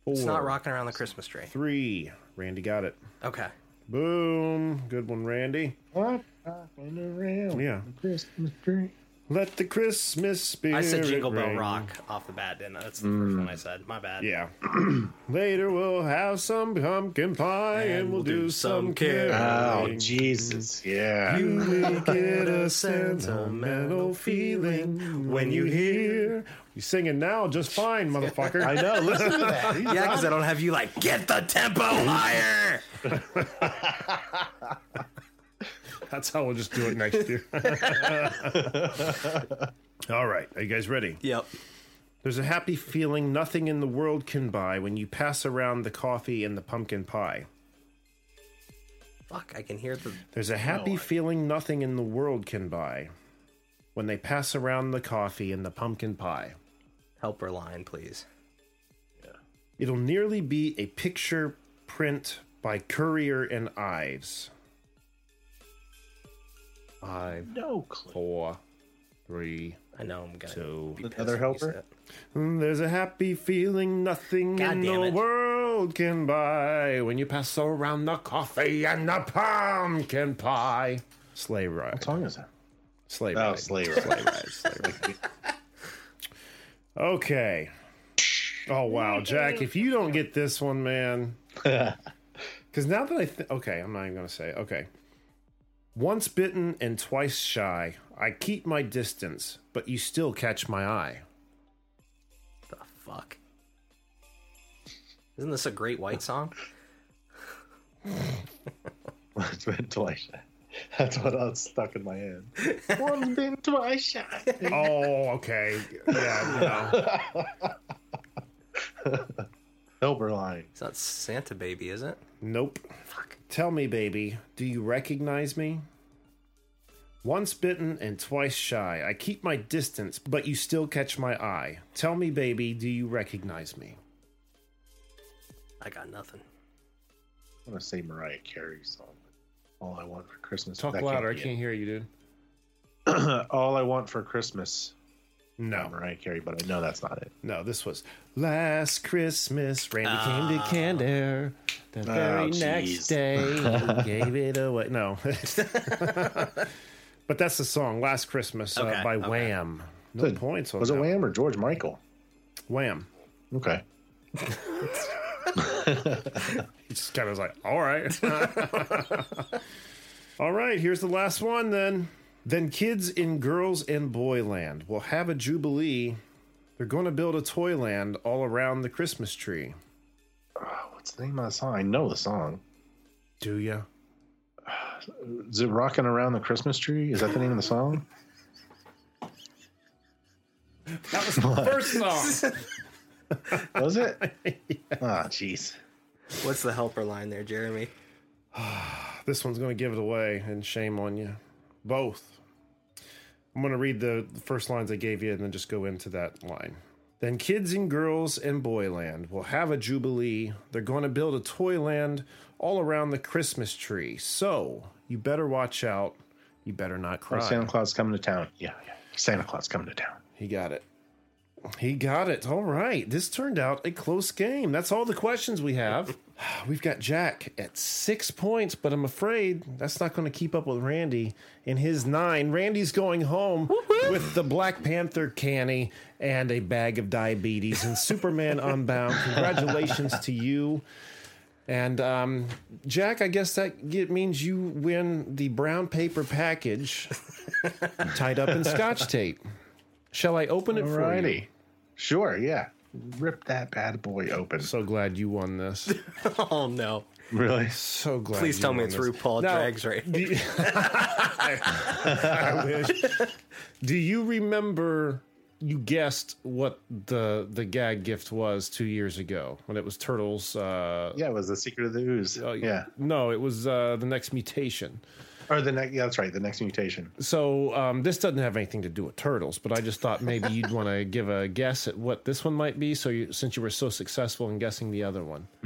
four, It's not rocking around the Christmas tree. three. Randy got it. Okay. Boom. Good one, Randy. what? Rocking around Yeah. the Christmas tree. Let the Christmas spirit. I said Jingle Bell ring. Rock off the bat, didn't I? That's the first mm. one I said. My bad. Yeah. Later we'll have some pumpkin pie and, we'll, do, some Oh, caroling. Jesus. Yeah. You will get a sentimental feeling when you hear. You singing now just fine, motherfucker. I know. Listen to that. He's Yeah, because I don't have you like get the tempo higher. That's how we'll just do it next year. All right. Are you guys ready? Yep. There's a happy feeling nothing in the world can buy when you pass around the coffee and the pumpkin pie. Fuck, I can hear the. There's a happy feeling nothing in the world can buy when they pass around the coffee and the pumpkin pie. Helper line, please. It'll nearly be a picture print by Currier and Ives. Five, no clue. four, three, I know I'm gonna. two. be pissed Another helper? Mm, There's a happy feeling nothing God in damn the it. world can buy when you pass around the coffee and the pumpkin pie. Sleigh ride. What song is that? Sleigh Oh, ride. Sleigh Ride. Sleigh ride. Sleigh ride. Okay. Oh wow, Jack! If you don't get this one, man, because now that I think, okay, I'm not even gonna say. it. Okay. Once bitten and twice shy, I keep my distance, but you still catch my eye. The fuck. Isn't this a great white song? It's been twice. That's what I was stuck in my head. Once bitten, twice shy. Oh, okay. Yeah, no. Helper line. It's not Santa Baby, is it? Nope. Tell me, baby, do you recognize me? Once bitten and twice shy, I keep my distance, but you still catch my eye. Tell me, baby, do you recognize me? I got nothing. I'm gonna say Mariah Carey's song. All I want for Christmas. Talk That louder. I be it. can't hear you, dude. All I want for Christmas. No, Mariah Carey, but I know that's not it. no, this was last Christmas. Randy came to canned air. The very next day, he gave it away. No, but that's the song "Last Christmas" uh, by okay. Wham. No Good. points on Was that. it Wham or George Michael? Wham. Okay. He just kind of was like, all right. all right, here's the last one then. Then kids in girls and boyland will have a jubilee. They're going to build a toyland all around the Christmas tree. What's the name of the song? I know the song. Do ya? Is it Rocking Around the Christmas Tree? Is that the name of the song? That was the first song. Was it? Ah, jeez. What's the helper line there, Jeremy? this one's going to give it away, and shame on you. Both. I'm going to read the the first lines I gave you and then just go into that line. Then kids and girls and boyland will have a jubilee. They're going to build a toyland all around the Christmas tree. So you better watch out. You better not Oh, cry. Santa Claus coming to town. Yeah, yeah. Santa Claus coming to town. He got it. He got it. All right. This turned out a close game. That's all the questions we have. We've got Jack at six points, but I'm afraid that's not going to keep up with Randy in his nine. Randy's going home with the Black Panther canny and a bag of diabetes and Superman Unbound. Congratulations to you. And um, Jack, I guess that means you win the brown paper package tied up in scotch tape. Shall I open it for you? Sure, yeah. Rip that bad boy open. So glad you won this. Oh no! Really? So glad. Please you tell me it's this. RuPaul Now, Drag's Race. do you- I wish. Do you remember? You guessed what the the gag gift was two years ago when it was turtles. Uh, Yeah, it was the secret of the ooze. uh, yeah. No, it was uh, the next mutation. Or the next. Yeah, that's right. The next mutation. So um, this doesn't have anything to do with turtles, but I just thought maybe you'd want to give a guess at what this one might be. So you, since you were so successful in guessing the other one,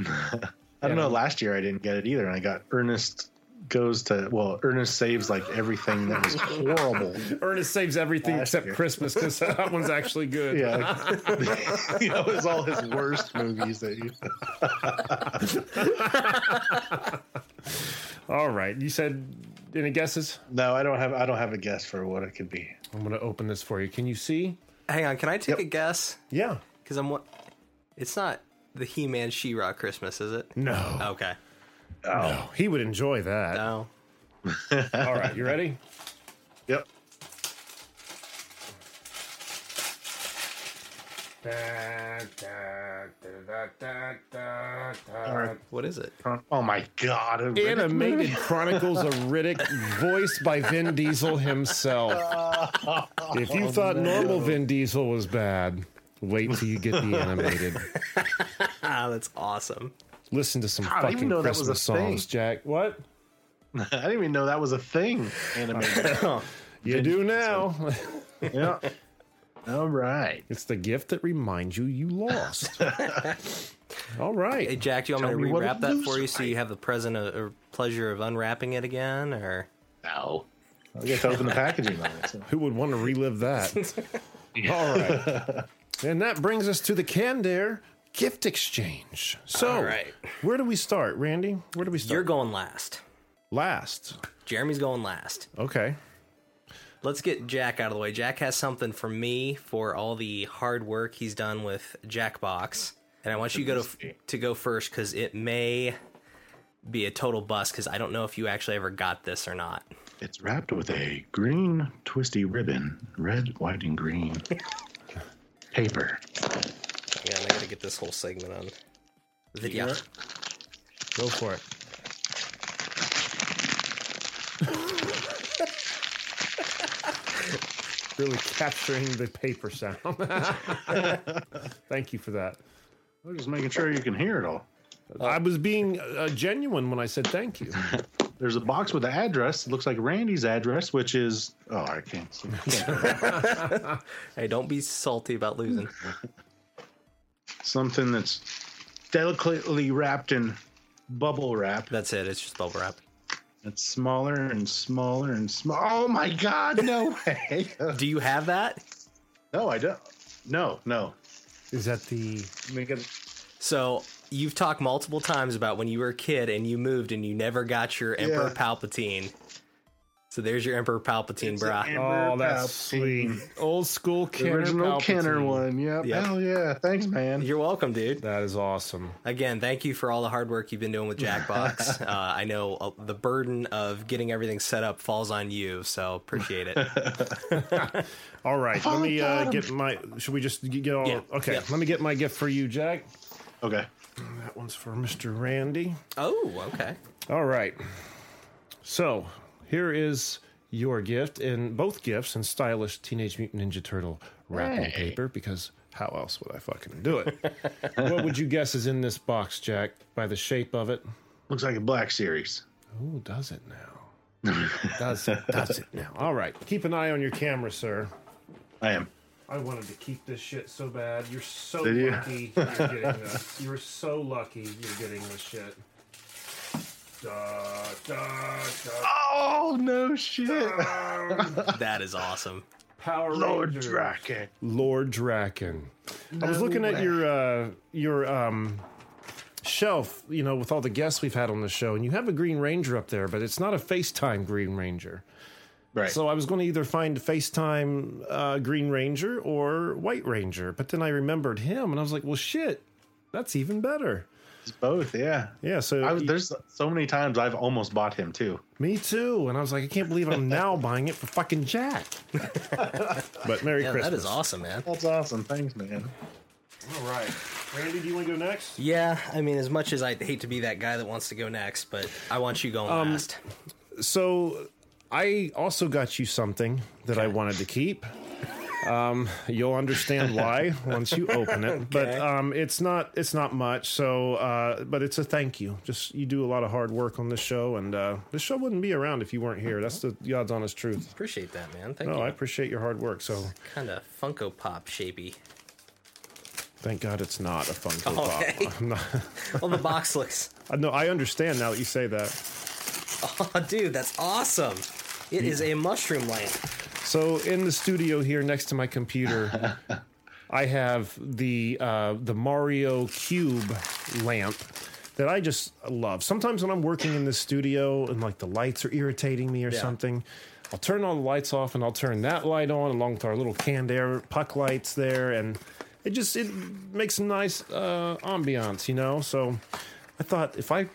I don't know. Last year I didn't get it either, and I got Ernest goes to well, Ernest saves like everything that was horrible. Ernest saves everything Last except year. Christmas because that one's actually good. Yeah, you know, it was all his worst movies that you. All right. You said Any guesses? No, I don't have. I don't have a guess for what it could be. I'm going to open this for you. Can you see? Hang on, can I take a guess? Yeah. Because I'm what? It's not the He-Man She-Ra Christmas, is it? No. Okay. Oh. No, he would enjoy that. No. All right, you ready? Yep. Right. What is it? Oh my god! Animated movie? Chronicles of Riddick, voiced by Vin Diesel himself. If you thought oh, normal Vin Diesel was bad, wait till you get the animated. That's awesome. Listen to some God, I didn't fucking know that was a Christmas songs, thing. Jack. What? I didn't even know that was a thing. Animated. You do now. yeah. All right. It's the gift that reminds you you lost. All right. Hey, Jack, do you want Tell me me to what rewrap that for you so you have the present uh, or pleasure of unwrapping it again, or? No. I get to open the packaging on it. So. Who would want to relive that? All right. And that brings us to the canned air gift exchange. So, All right. where do we start, Randy? Where do we start? You're going last. last. Jeremy's going last. Okay. Let's get Jack out of the way. Jack has something for me for all the hard work he's done with Jackbox, and I want you to go to, to go first because it may be a total bust because I don't know if you actually ever got this or not. It's wrapped with a green twisty ribbon, red, white, and green paper. Yeah, I gotta get this whole segment on video. Go for it. Really capturing the paper sound. Thank you for that. I'm just making sure you can hear it all. I was being uh, genuine when I said thank you. There's a box with the address. It looks like Randy's address, which is oh, I can't see. Hey, don't be salty about losing. Something that's delicately wrapped in bubble wrap. That's it. It's just bubble wrap. It's smaller and smaller and small. Oh my God! No way. Do you have that? no, I don't. No, no. Is that the Make it. So you've talked multiple times about when you were a kid and you moved and you never got your Emperor Yeah. Palpatine. So there's your Emperor Palpatine, brah. Oh, that's Palpatine. sweet. Old school The Kenner original Kenner one. Yep. Yep. Hell yeah. Thanks, man. You're welcome, dude. That is awesome. Again, thank you for all the hard work you've been doing with Jackbox. uh, I know uh, the burden of getting everything set up falls on you, so appreciate it. All right, let me uh, get my. Should we just get all? Yeah, Okay, yeah. let me get my gift for you, Jack. Okay. That one's for Mr. Randy. oh, okay. All right. So here is your gift, and both gifts in stylish Teenage Mutant Ninja Turtle wrapping Hey. paper. Because how else would I fucking do it? what would you guess is in this box, Jack? By the shape of it. Looks like a black series. Oh, does it now? does it? Does it now? All right. Keep an eye on your camera, sir. I am. I wanted to keep this shit so bad. You're so Did you? lucky you're getting this. You're so lucky you're getting this shit. Da, da, da, Oh no shit. That is awesome. Power Lord Rangers. Drakkon. Lord Drakkon. I was looking at your uh, your um, shelf, you know, with all the guests we've had on the show, and you have a Green Ranger up there, but it's not a FaceTime Green Ranger. Right. So I was going to either find a FaceTime uh, Green Ranger or White Ranger, but then I remembered him, and I was like, well, shit, that's even better. It's both. Yeah. Yeah, so I there's so many times I've almost bought him too. me too, and I was like, I can't believe I'm now buying it for fucking Jack. but Merry Yeah, Christmas. that is awesome, man. That's awesome. Thanks, man. All right, Randy, do you want to go next? Yeah, I mean, as much as I hate to be that guy that wants to go next, but I want you going um, last. So I also got you something that I wanted to keep. Um, you'll understand why once you open it, but um, it's not it's not much. So, uh, but it's a thank you. Just you do a lot of hard work on this show, and uh, this show wouldn't be around if you weren't here. That's the God's honest truth. Appreciate that, man. Thank No, you. I appreciate your hard work. So, Kind of Funko Pop shapey. thank God it's not a Funko Okay. Pop. I'm not, Well, the box looks. I know I understand now that you say that. Oh, dude, that's awesome. It is a mushroom lamp. So in the studio here next to my computer, I have the uh, the Mario Cube lamp that I just love. Sometimes when I'm working in the studio and like the lights are irritating me or Yeah. something, I'll turn all the lights off and I'll turn that light on along with our little canned air puck lights there, and it just it makes a nice uh, ambiance, you know. So I thought if I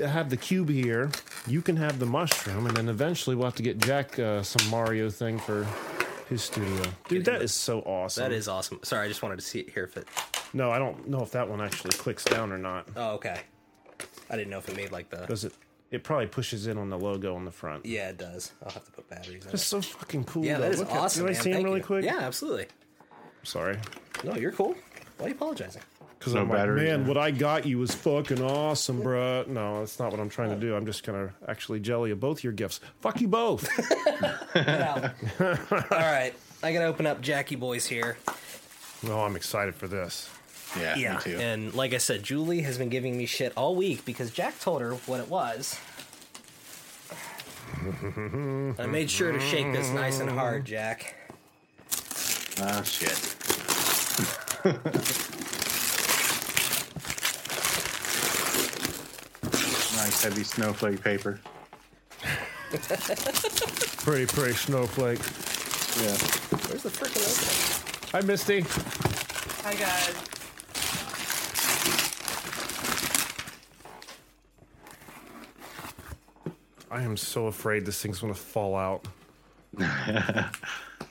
have the cube here, you can have the mushroom, and then eventually we'll have to get Jack uh, some Mario thing for his studio. Dude, that is so awesome. That is awesome. Sorry, I just wanted to see it here if it. No, I don't know if that one actually clicks down or not. Oh, okay. I didn't know if it made like the. Does it? It probably pushes in on the logo on the front. Yeah, it does. I'll have to put batteries in. That's it. so fucking cool. Yeah, though. that is Look at- awesome. Can I man. see him Thank really you. quick? Yeah, absolutely. Sorry. No, you're cool. Why are you apologizing? Because No I'm like, man, yeah. what I got you was fucking awesome, bruh. No, that's not what I'm trying to do. I'm just gonna actually jelly of both your gifts. Fuck you both. All right, I gotta open up Jackie Boys here. oh, I'm excited for this. Yeah, Yeah, me too. and like I said, Julie has been giving me shit all week because Jack told her what it was. I made sure to shake this nice and hard, Jack. Ah, shit. nice heavy snowflake paper. Pretty, pretty snowflake. Yeah. Where's the freaking opening? Hi, Misty. Hi guys. I am so afraid this thing's gonna fall out.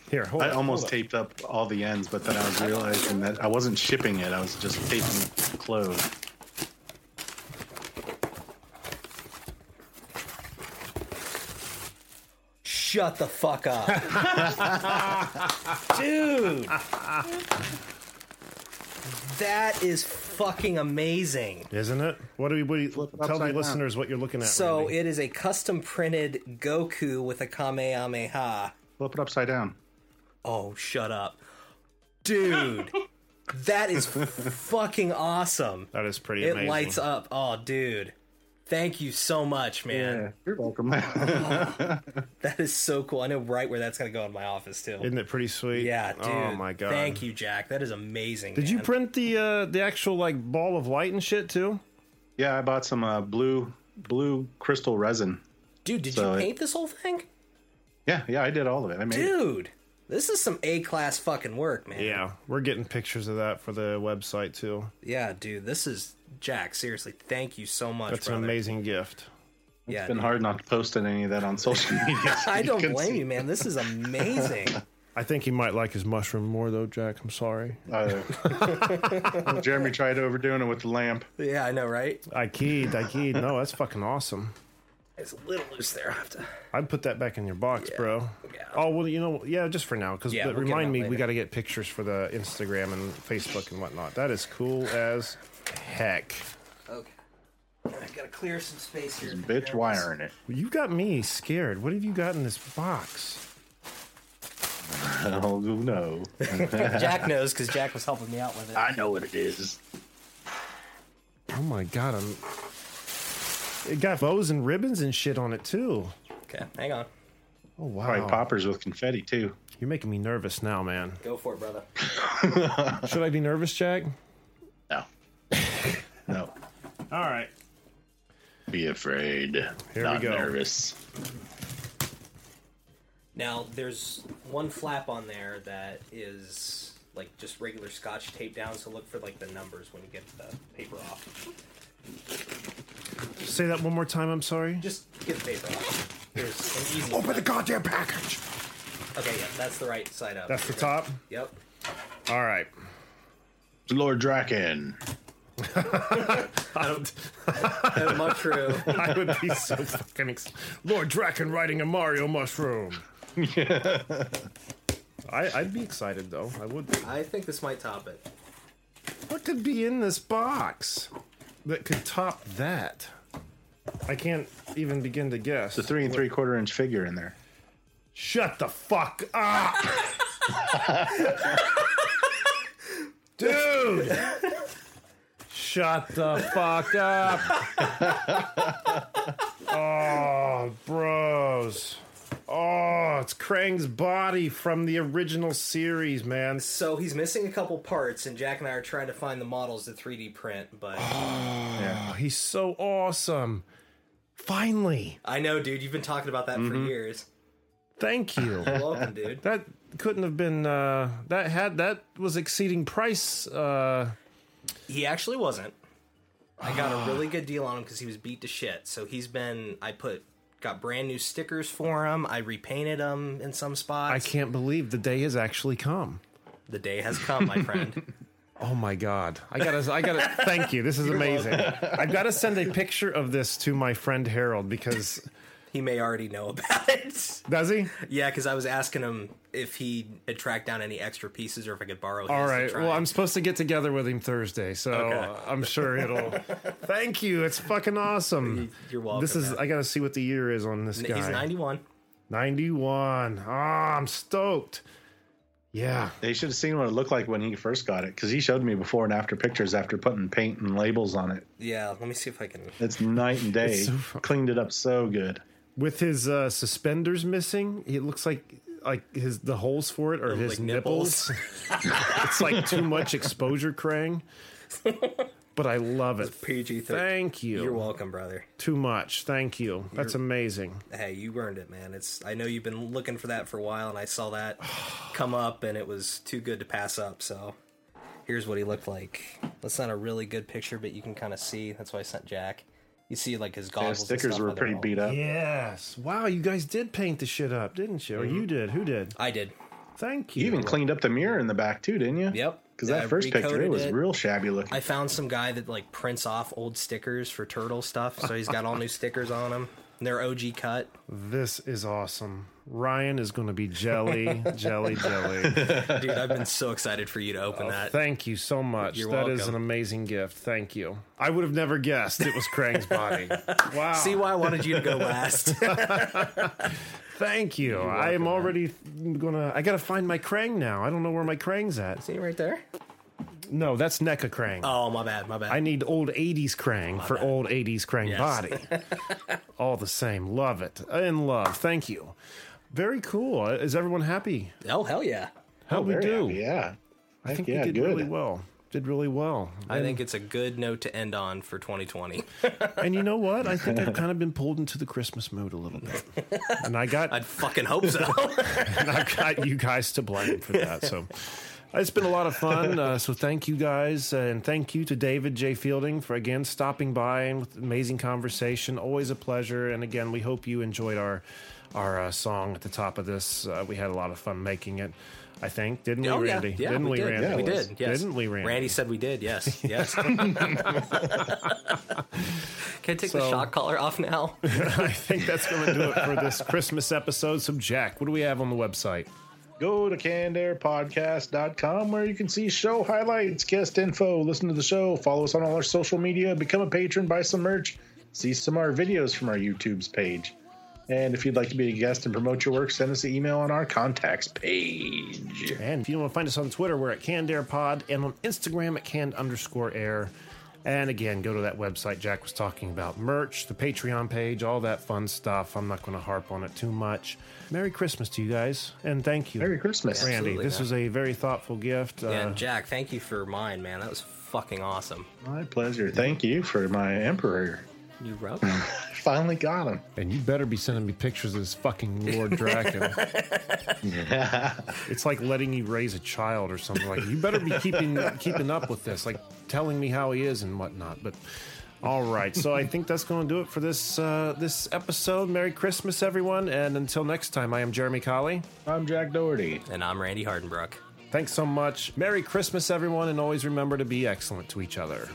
Here, hold I on, almost hold on. taped up all the ends, but then I was realizing that I wasn't shipping it. I was just taping it Shut the fuck up. Dude. That is fucking amazing. Isn't it? What do we? What do you, Flip it tell the upside down. listeners what you're looking at? So Randy. it is a custom printed Goku with a Kamehameha. Flip it upside down. Oh, shut up. Dude. that is fucking awesome. that is pretty It amazing. lights up. Oh, dude. Thank you so much, man. you're welcome. That is so cool. I know right where that's going to go in my office, too. Isn't it pretty sweet? yeah, dude. Oh my god. Thank you, Jack. That is amazing. Did you print the uh, the actual like ball of light and shit too? yeah, I bought some uh, blue blue crystal resin. Dude, did So you it- paint this whole thing? Yeah, yeah, I did all of it. I made it. Dude, this is some A class fucking work, man. Yeah, we're getting pictures of that for the website too. Yeah, dude. This is Jack. Seriously, thank you so much. That's brother. an amazing gift. Yeah, It's been dude. hard not to post any of that on social media. so I don't blame see. you, man. This is amazing. I think he might like his mushroom more though, Jack. I'm sorry. Uh, Jeremy tried overdoing it with the lamp. yeah, I know, right? I keyed, I keyed. No, that's fucking awesome. It's a little loose there. I have to. I'd put that back in your box, Yeah. bro. Yeah. Oh well, you know, yeah, just for now, because Yeah, we'll remind me, out we got to get pictures for the Instagram and Facebook and whatnot. That is cool as heck. Okay. I gotta clear some space here. Bitch wiring it. You got me scared. What have you got in this box? Oh know. Jack knows because Jack was helping me out with it. I know what it is. Oh my god, I'm. It got bows and ribbons and shit on it too. Okay, hang on. Oh wow, Probably poppers with confetti too. You're making me nervous now, man. Go for it, brother. Should I be nervous, Jack? No. No. All right. Be afraid. Here we not go. nervous. Now, there's one flap on there that is like just regular scotch tape down, so look for like the numbers when you get the paper off. Say that one more time. I'm sorry. Just get the paper off. There's an easy. Open the goddamn package. Okay, yeah, that's the right side up. That's the top. Yep. All right. Lord Drakkon. I don't. And mushroom. I would be so fucking. Ex- Lord Drakkon riding a Mario mushroom. I, I'd be excited though. I would. Be. I think this might top it. What could be in this box that could top that? I can't even begin to guess. The three and three quarter inch figure in there. Shut the fuck up, dude. Shut the fuck up. oh, bros. Oh, it's Krang's body. body from the original series, man. So he's missing a couple parts, and Jack and I are trying to find the models to 3D print. But Oh, he's so awesome. Finally. I know, dude. You've been talking about that for Mhm. years. Thank you. You're welcome, dude. That couldn't have been uh that had that was exceeding price uh He actually wasn't. I got a really good deal on him because he was beat to shit. So he's been. I put got brand new stickers for him. I repainted him in some spots. I can't believe the day has actually come. The day has come, my friend. Oh my god. I gotta I gotta thank you. This is You're amazing. I've gotta send a picture of this to my friend Harold because he may already know about it. Does he? Yeah, because I was asking him if he had tracked down any extra pieces or if I could borrow. All his to try. Well, I'm supposed to get together with him Thursday, so Okay. I'm sure it'll. Thank you. It's fucking awesome. You're welcome. This is. man. I got to see what the year is on this guy. He's 91. 91. Ah, I'm stoked. Yeah. They should have seen what it looked like when he first got it because he showed me before and after pictures after putting paint and labels on it. Yeah, let me see if I can. It's night and day. It's so. Cleaned it up so good. With his uh, suspenders missing, it looks like like his the holes for it are his like nipples. nipples. it's like too much exposure, Krang. But I love it. PG. Thank you. You're welcome, brother. Too much. Thank you. That's amazing. Hey, you earned it, man. It's. I know you've been looking for that for a while, and I saw that come up, and it was too good to pass up. So, here's what he looked like. That's not a really good picture, but you can kind of see. That's why I sent Jack. You see, like his Yeah, goggles. and stickers stuff, were pretty beat up. Yes. Wow, you guys did paint the shit up, didn't you? Or you mm-hmm. did. Who did? I did. Thank You you. even cleaned up the mirror in the back too, didn't you? Yep. Because I that first picture, it was it. real shabby looking. I found some guy that like prints off old stickers for turtle stuff, so he's got all new stickers on them. And they're OG cut. This is awesome. Ryan is going to be jelly, jelly, jelly. Dude, I've been so excited for you to open oh, that. Thank you so much. You're That is welcome. an amazing gift. Thank you. I would have never guessed it was Krang's body. Wow. See why I wanted you to go last. Thank you. I am already gonna. I gotta find my Krang now. I don't know where my Krang's at. See right there? No, that's NECA Krang. Oh, my bad, my bad. I need old 80s Krang for old 80s Krang Yes. body. All the same. Love it. In love. Thank you. Very cool. Is everyone happy? oh, hell yeah. How Oh, we do? happy, yeah. I Heck think yeah, we did good. really well. Did really well. I And- think it's a good note to end on for 2020. And you know what? I think I've kind of been pulled into the Christmas mood a little bit. And I got I'd fucking hope so. and I've got you guys to blame for that. So it's been a lot of fun. Uh, so thank you guys, uh, and thank you to David J. Fielding for again stopping by and with amazing conversation. Always a pleasure. And again, we hope you enjoyed our our uh, song at the top of this. Uh, we had a lot of fun making it. I think, didn't oh, we. Randy? Yeah, didn't we, we, did. Randy? Yeah, we did. Yes. Didn't we, Randy? Randy said we did. Yes. Yes. Can I take the shock collar off now? I think that's going to do it for this Christmas episode. So, Jack, what do we have on the website? Go to cannedairpodcast.com where you can see show highlights, guest info, listen to the show, follow us on all our social media, become a patron, buy some merch, see some of our videos from our YouTube's page. And if you'd like to be a guest and promote your work, send us an email on our contacts page. And if you want to find us on Twitter, we're at Canned Air Pod, and on Instagram at canned underscore air. And again, go to that website Jack was talking about merch, the Patreon page, all that fun stuff. I'm not going to harp on it too much. Merry Christmas to you guys, and thank you. Merry Christmas. Randy. Absolutely, this man. was a very thoughtful gift. Uh, and Jack, thank you for mine, man. That was fucking awesome. My pleasure. Thank you for my emperor. You wrote? Finally got him. and you better be sending me pictures of this fucking Lord Drakkon. Yeah. it's like letting you raise a child or something. Like you better be keeping keeping up with this, like telling me how he is and whatnot. But all right, so I think that's going to do it for this uh, this episode. Merry Christmas, everyone, and until next time, I am Jeremy Colley. I'm Jack Doherty. And I'm Randy Hardenbrook. Thanks so much. Merry Christmas, everyone, and always remember to be excellent to each other.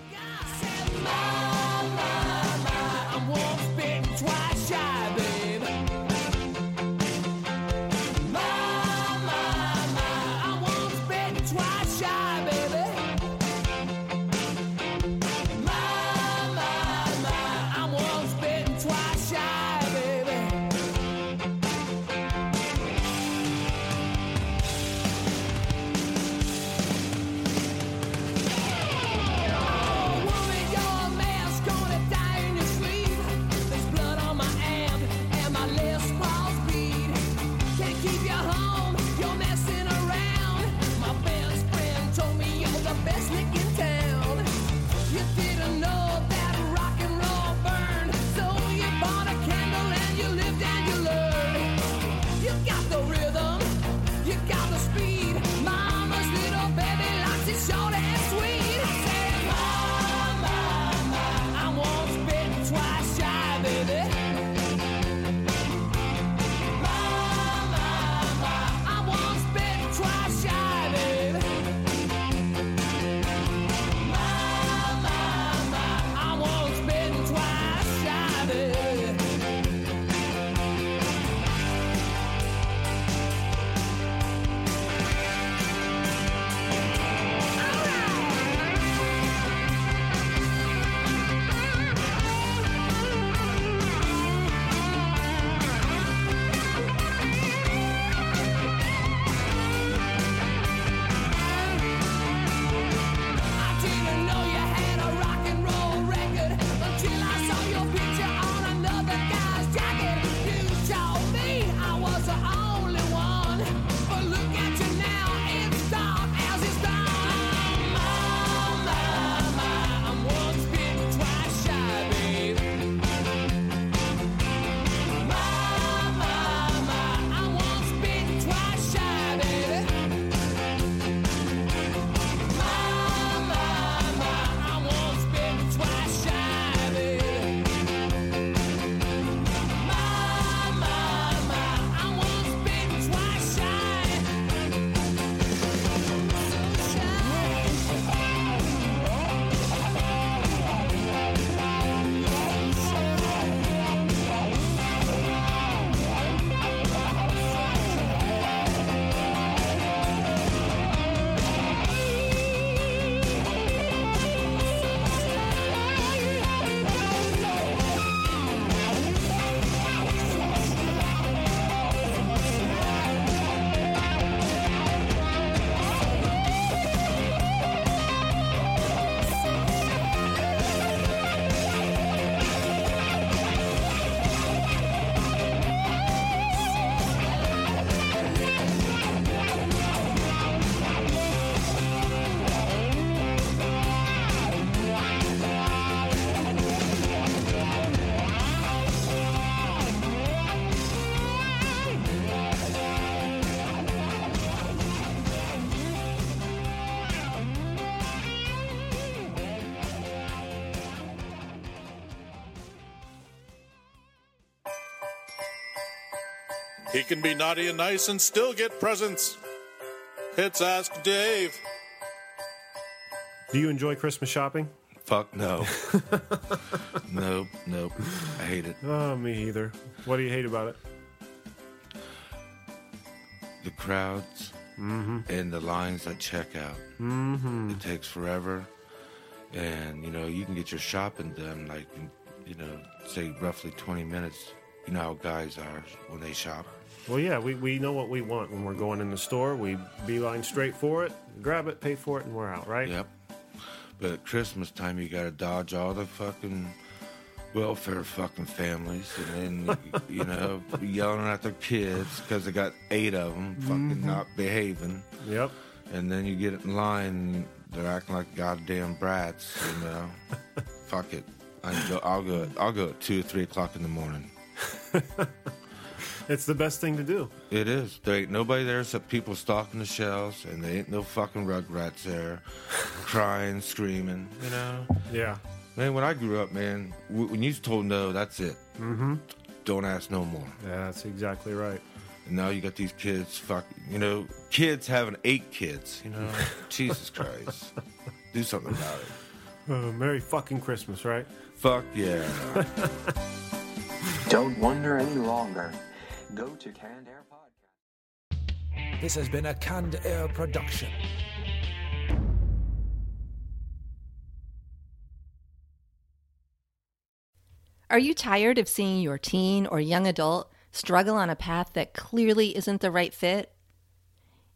He can be naughty and nice and still get presents. It's Ask Dave. Do you enjoy Christmas shopping? Fuck no. nope, nope. I hate it. Oh, me either. What do you hate about it? The crowds and the lines at checkout. Mm-hmm. It takes forever. And, you know, you can get your shopping done, like, you know, say roughly 20 minutes. You know how guys are when they shop. Well, yeah, we, we know what we want when we're going in the store. We beeline straight for it, grab it, pay for it, and we're out, right? Yep. But at Christmas time, you got to dodge all the fucking welfare fucking families, and then you know yelling at their kids because they got eight of them fucking Mhm. not behaving. Yep. And then you get in line, they're acting like goddamn brats. You know, fuck it. I go, I'll go. I'll go at two or three o'clock in the morning. It's the best thing to do. It is. There ain't nobody there except people stocking the shelves, and there ain't no fucking rugrats there, crying, screaming. You know. Yeah. Man, when I grew up, man, w- when you told no, that's it. Mm-hmm. Don't ask no more. Yeah, that's exactly right. And now you got these kids, fuck, you know, kids having eight kids. You know, Jesus Christ, do something about it. Oh, Merry fucking Christmas, right? Fuck yeah. Don't wonder any longer. Go to Canned Air Podcast. This has been a Canned Air production. Are you tired of seeing your teen or young adult struggle on a path that clearly isn't the right fit?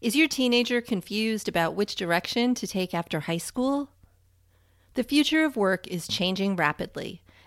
Is your teenager confused about which direction to take after high school? The future of work is changing rapidly,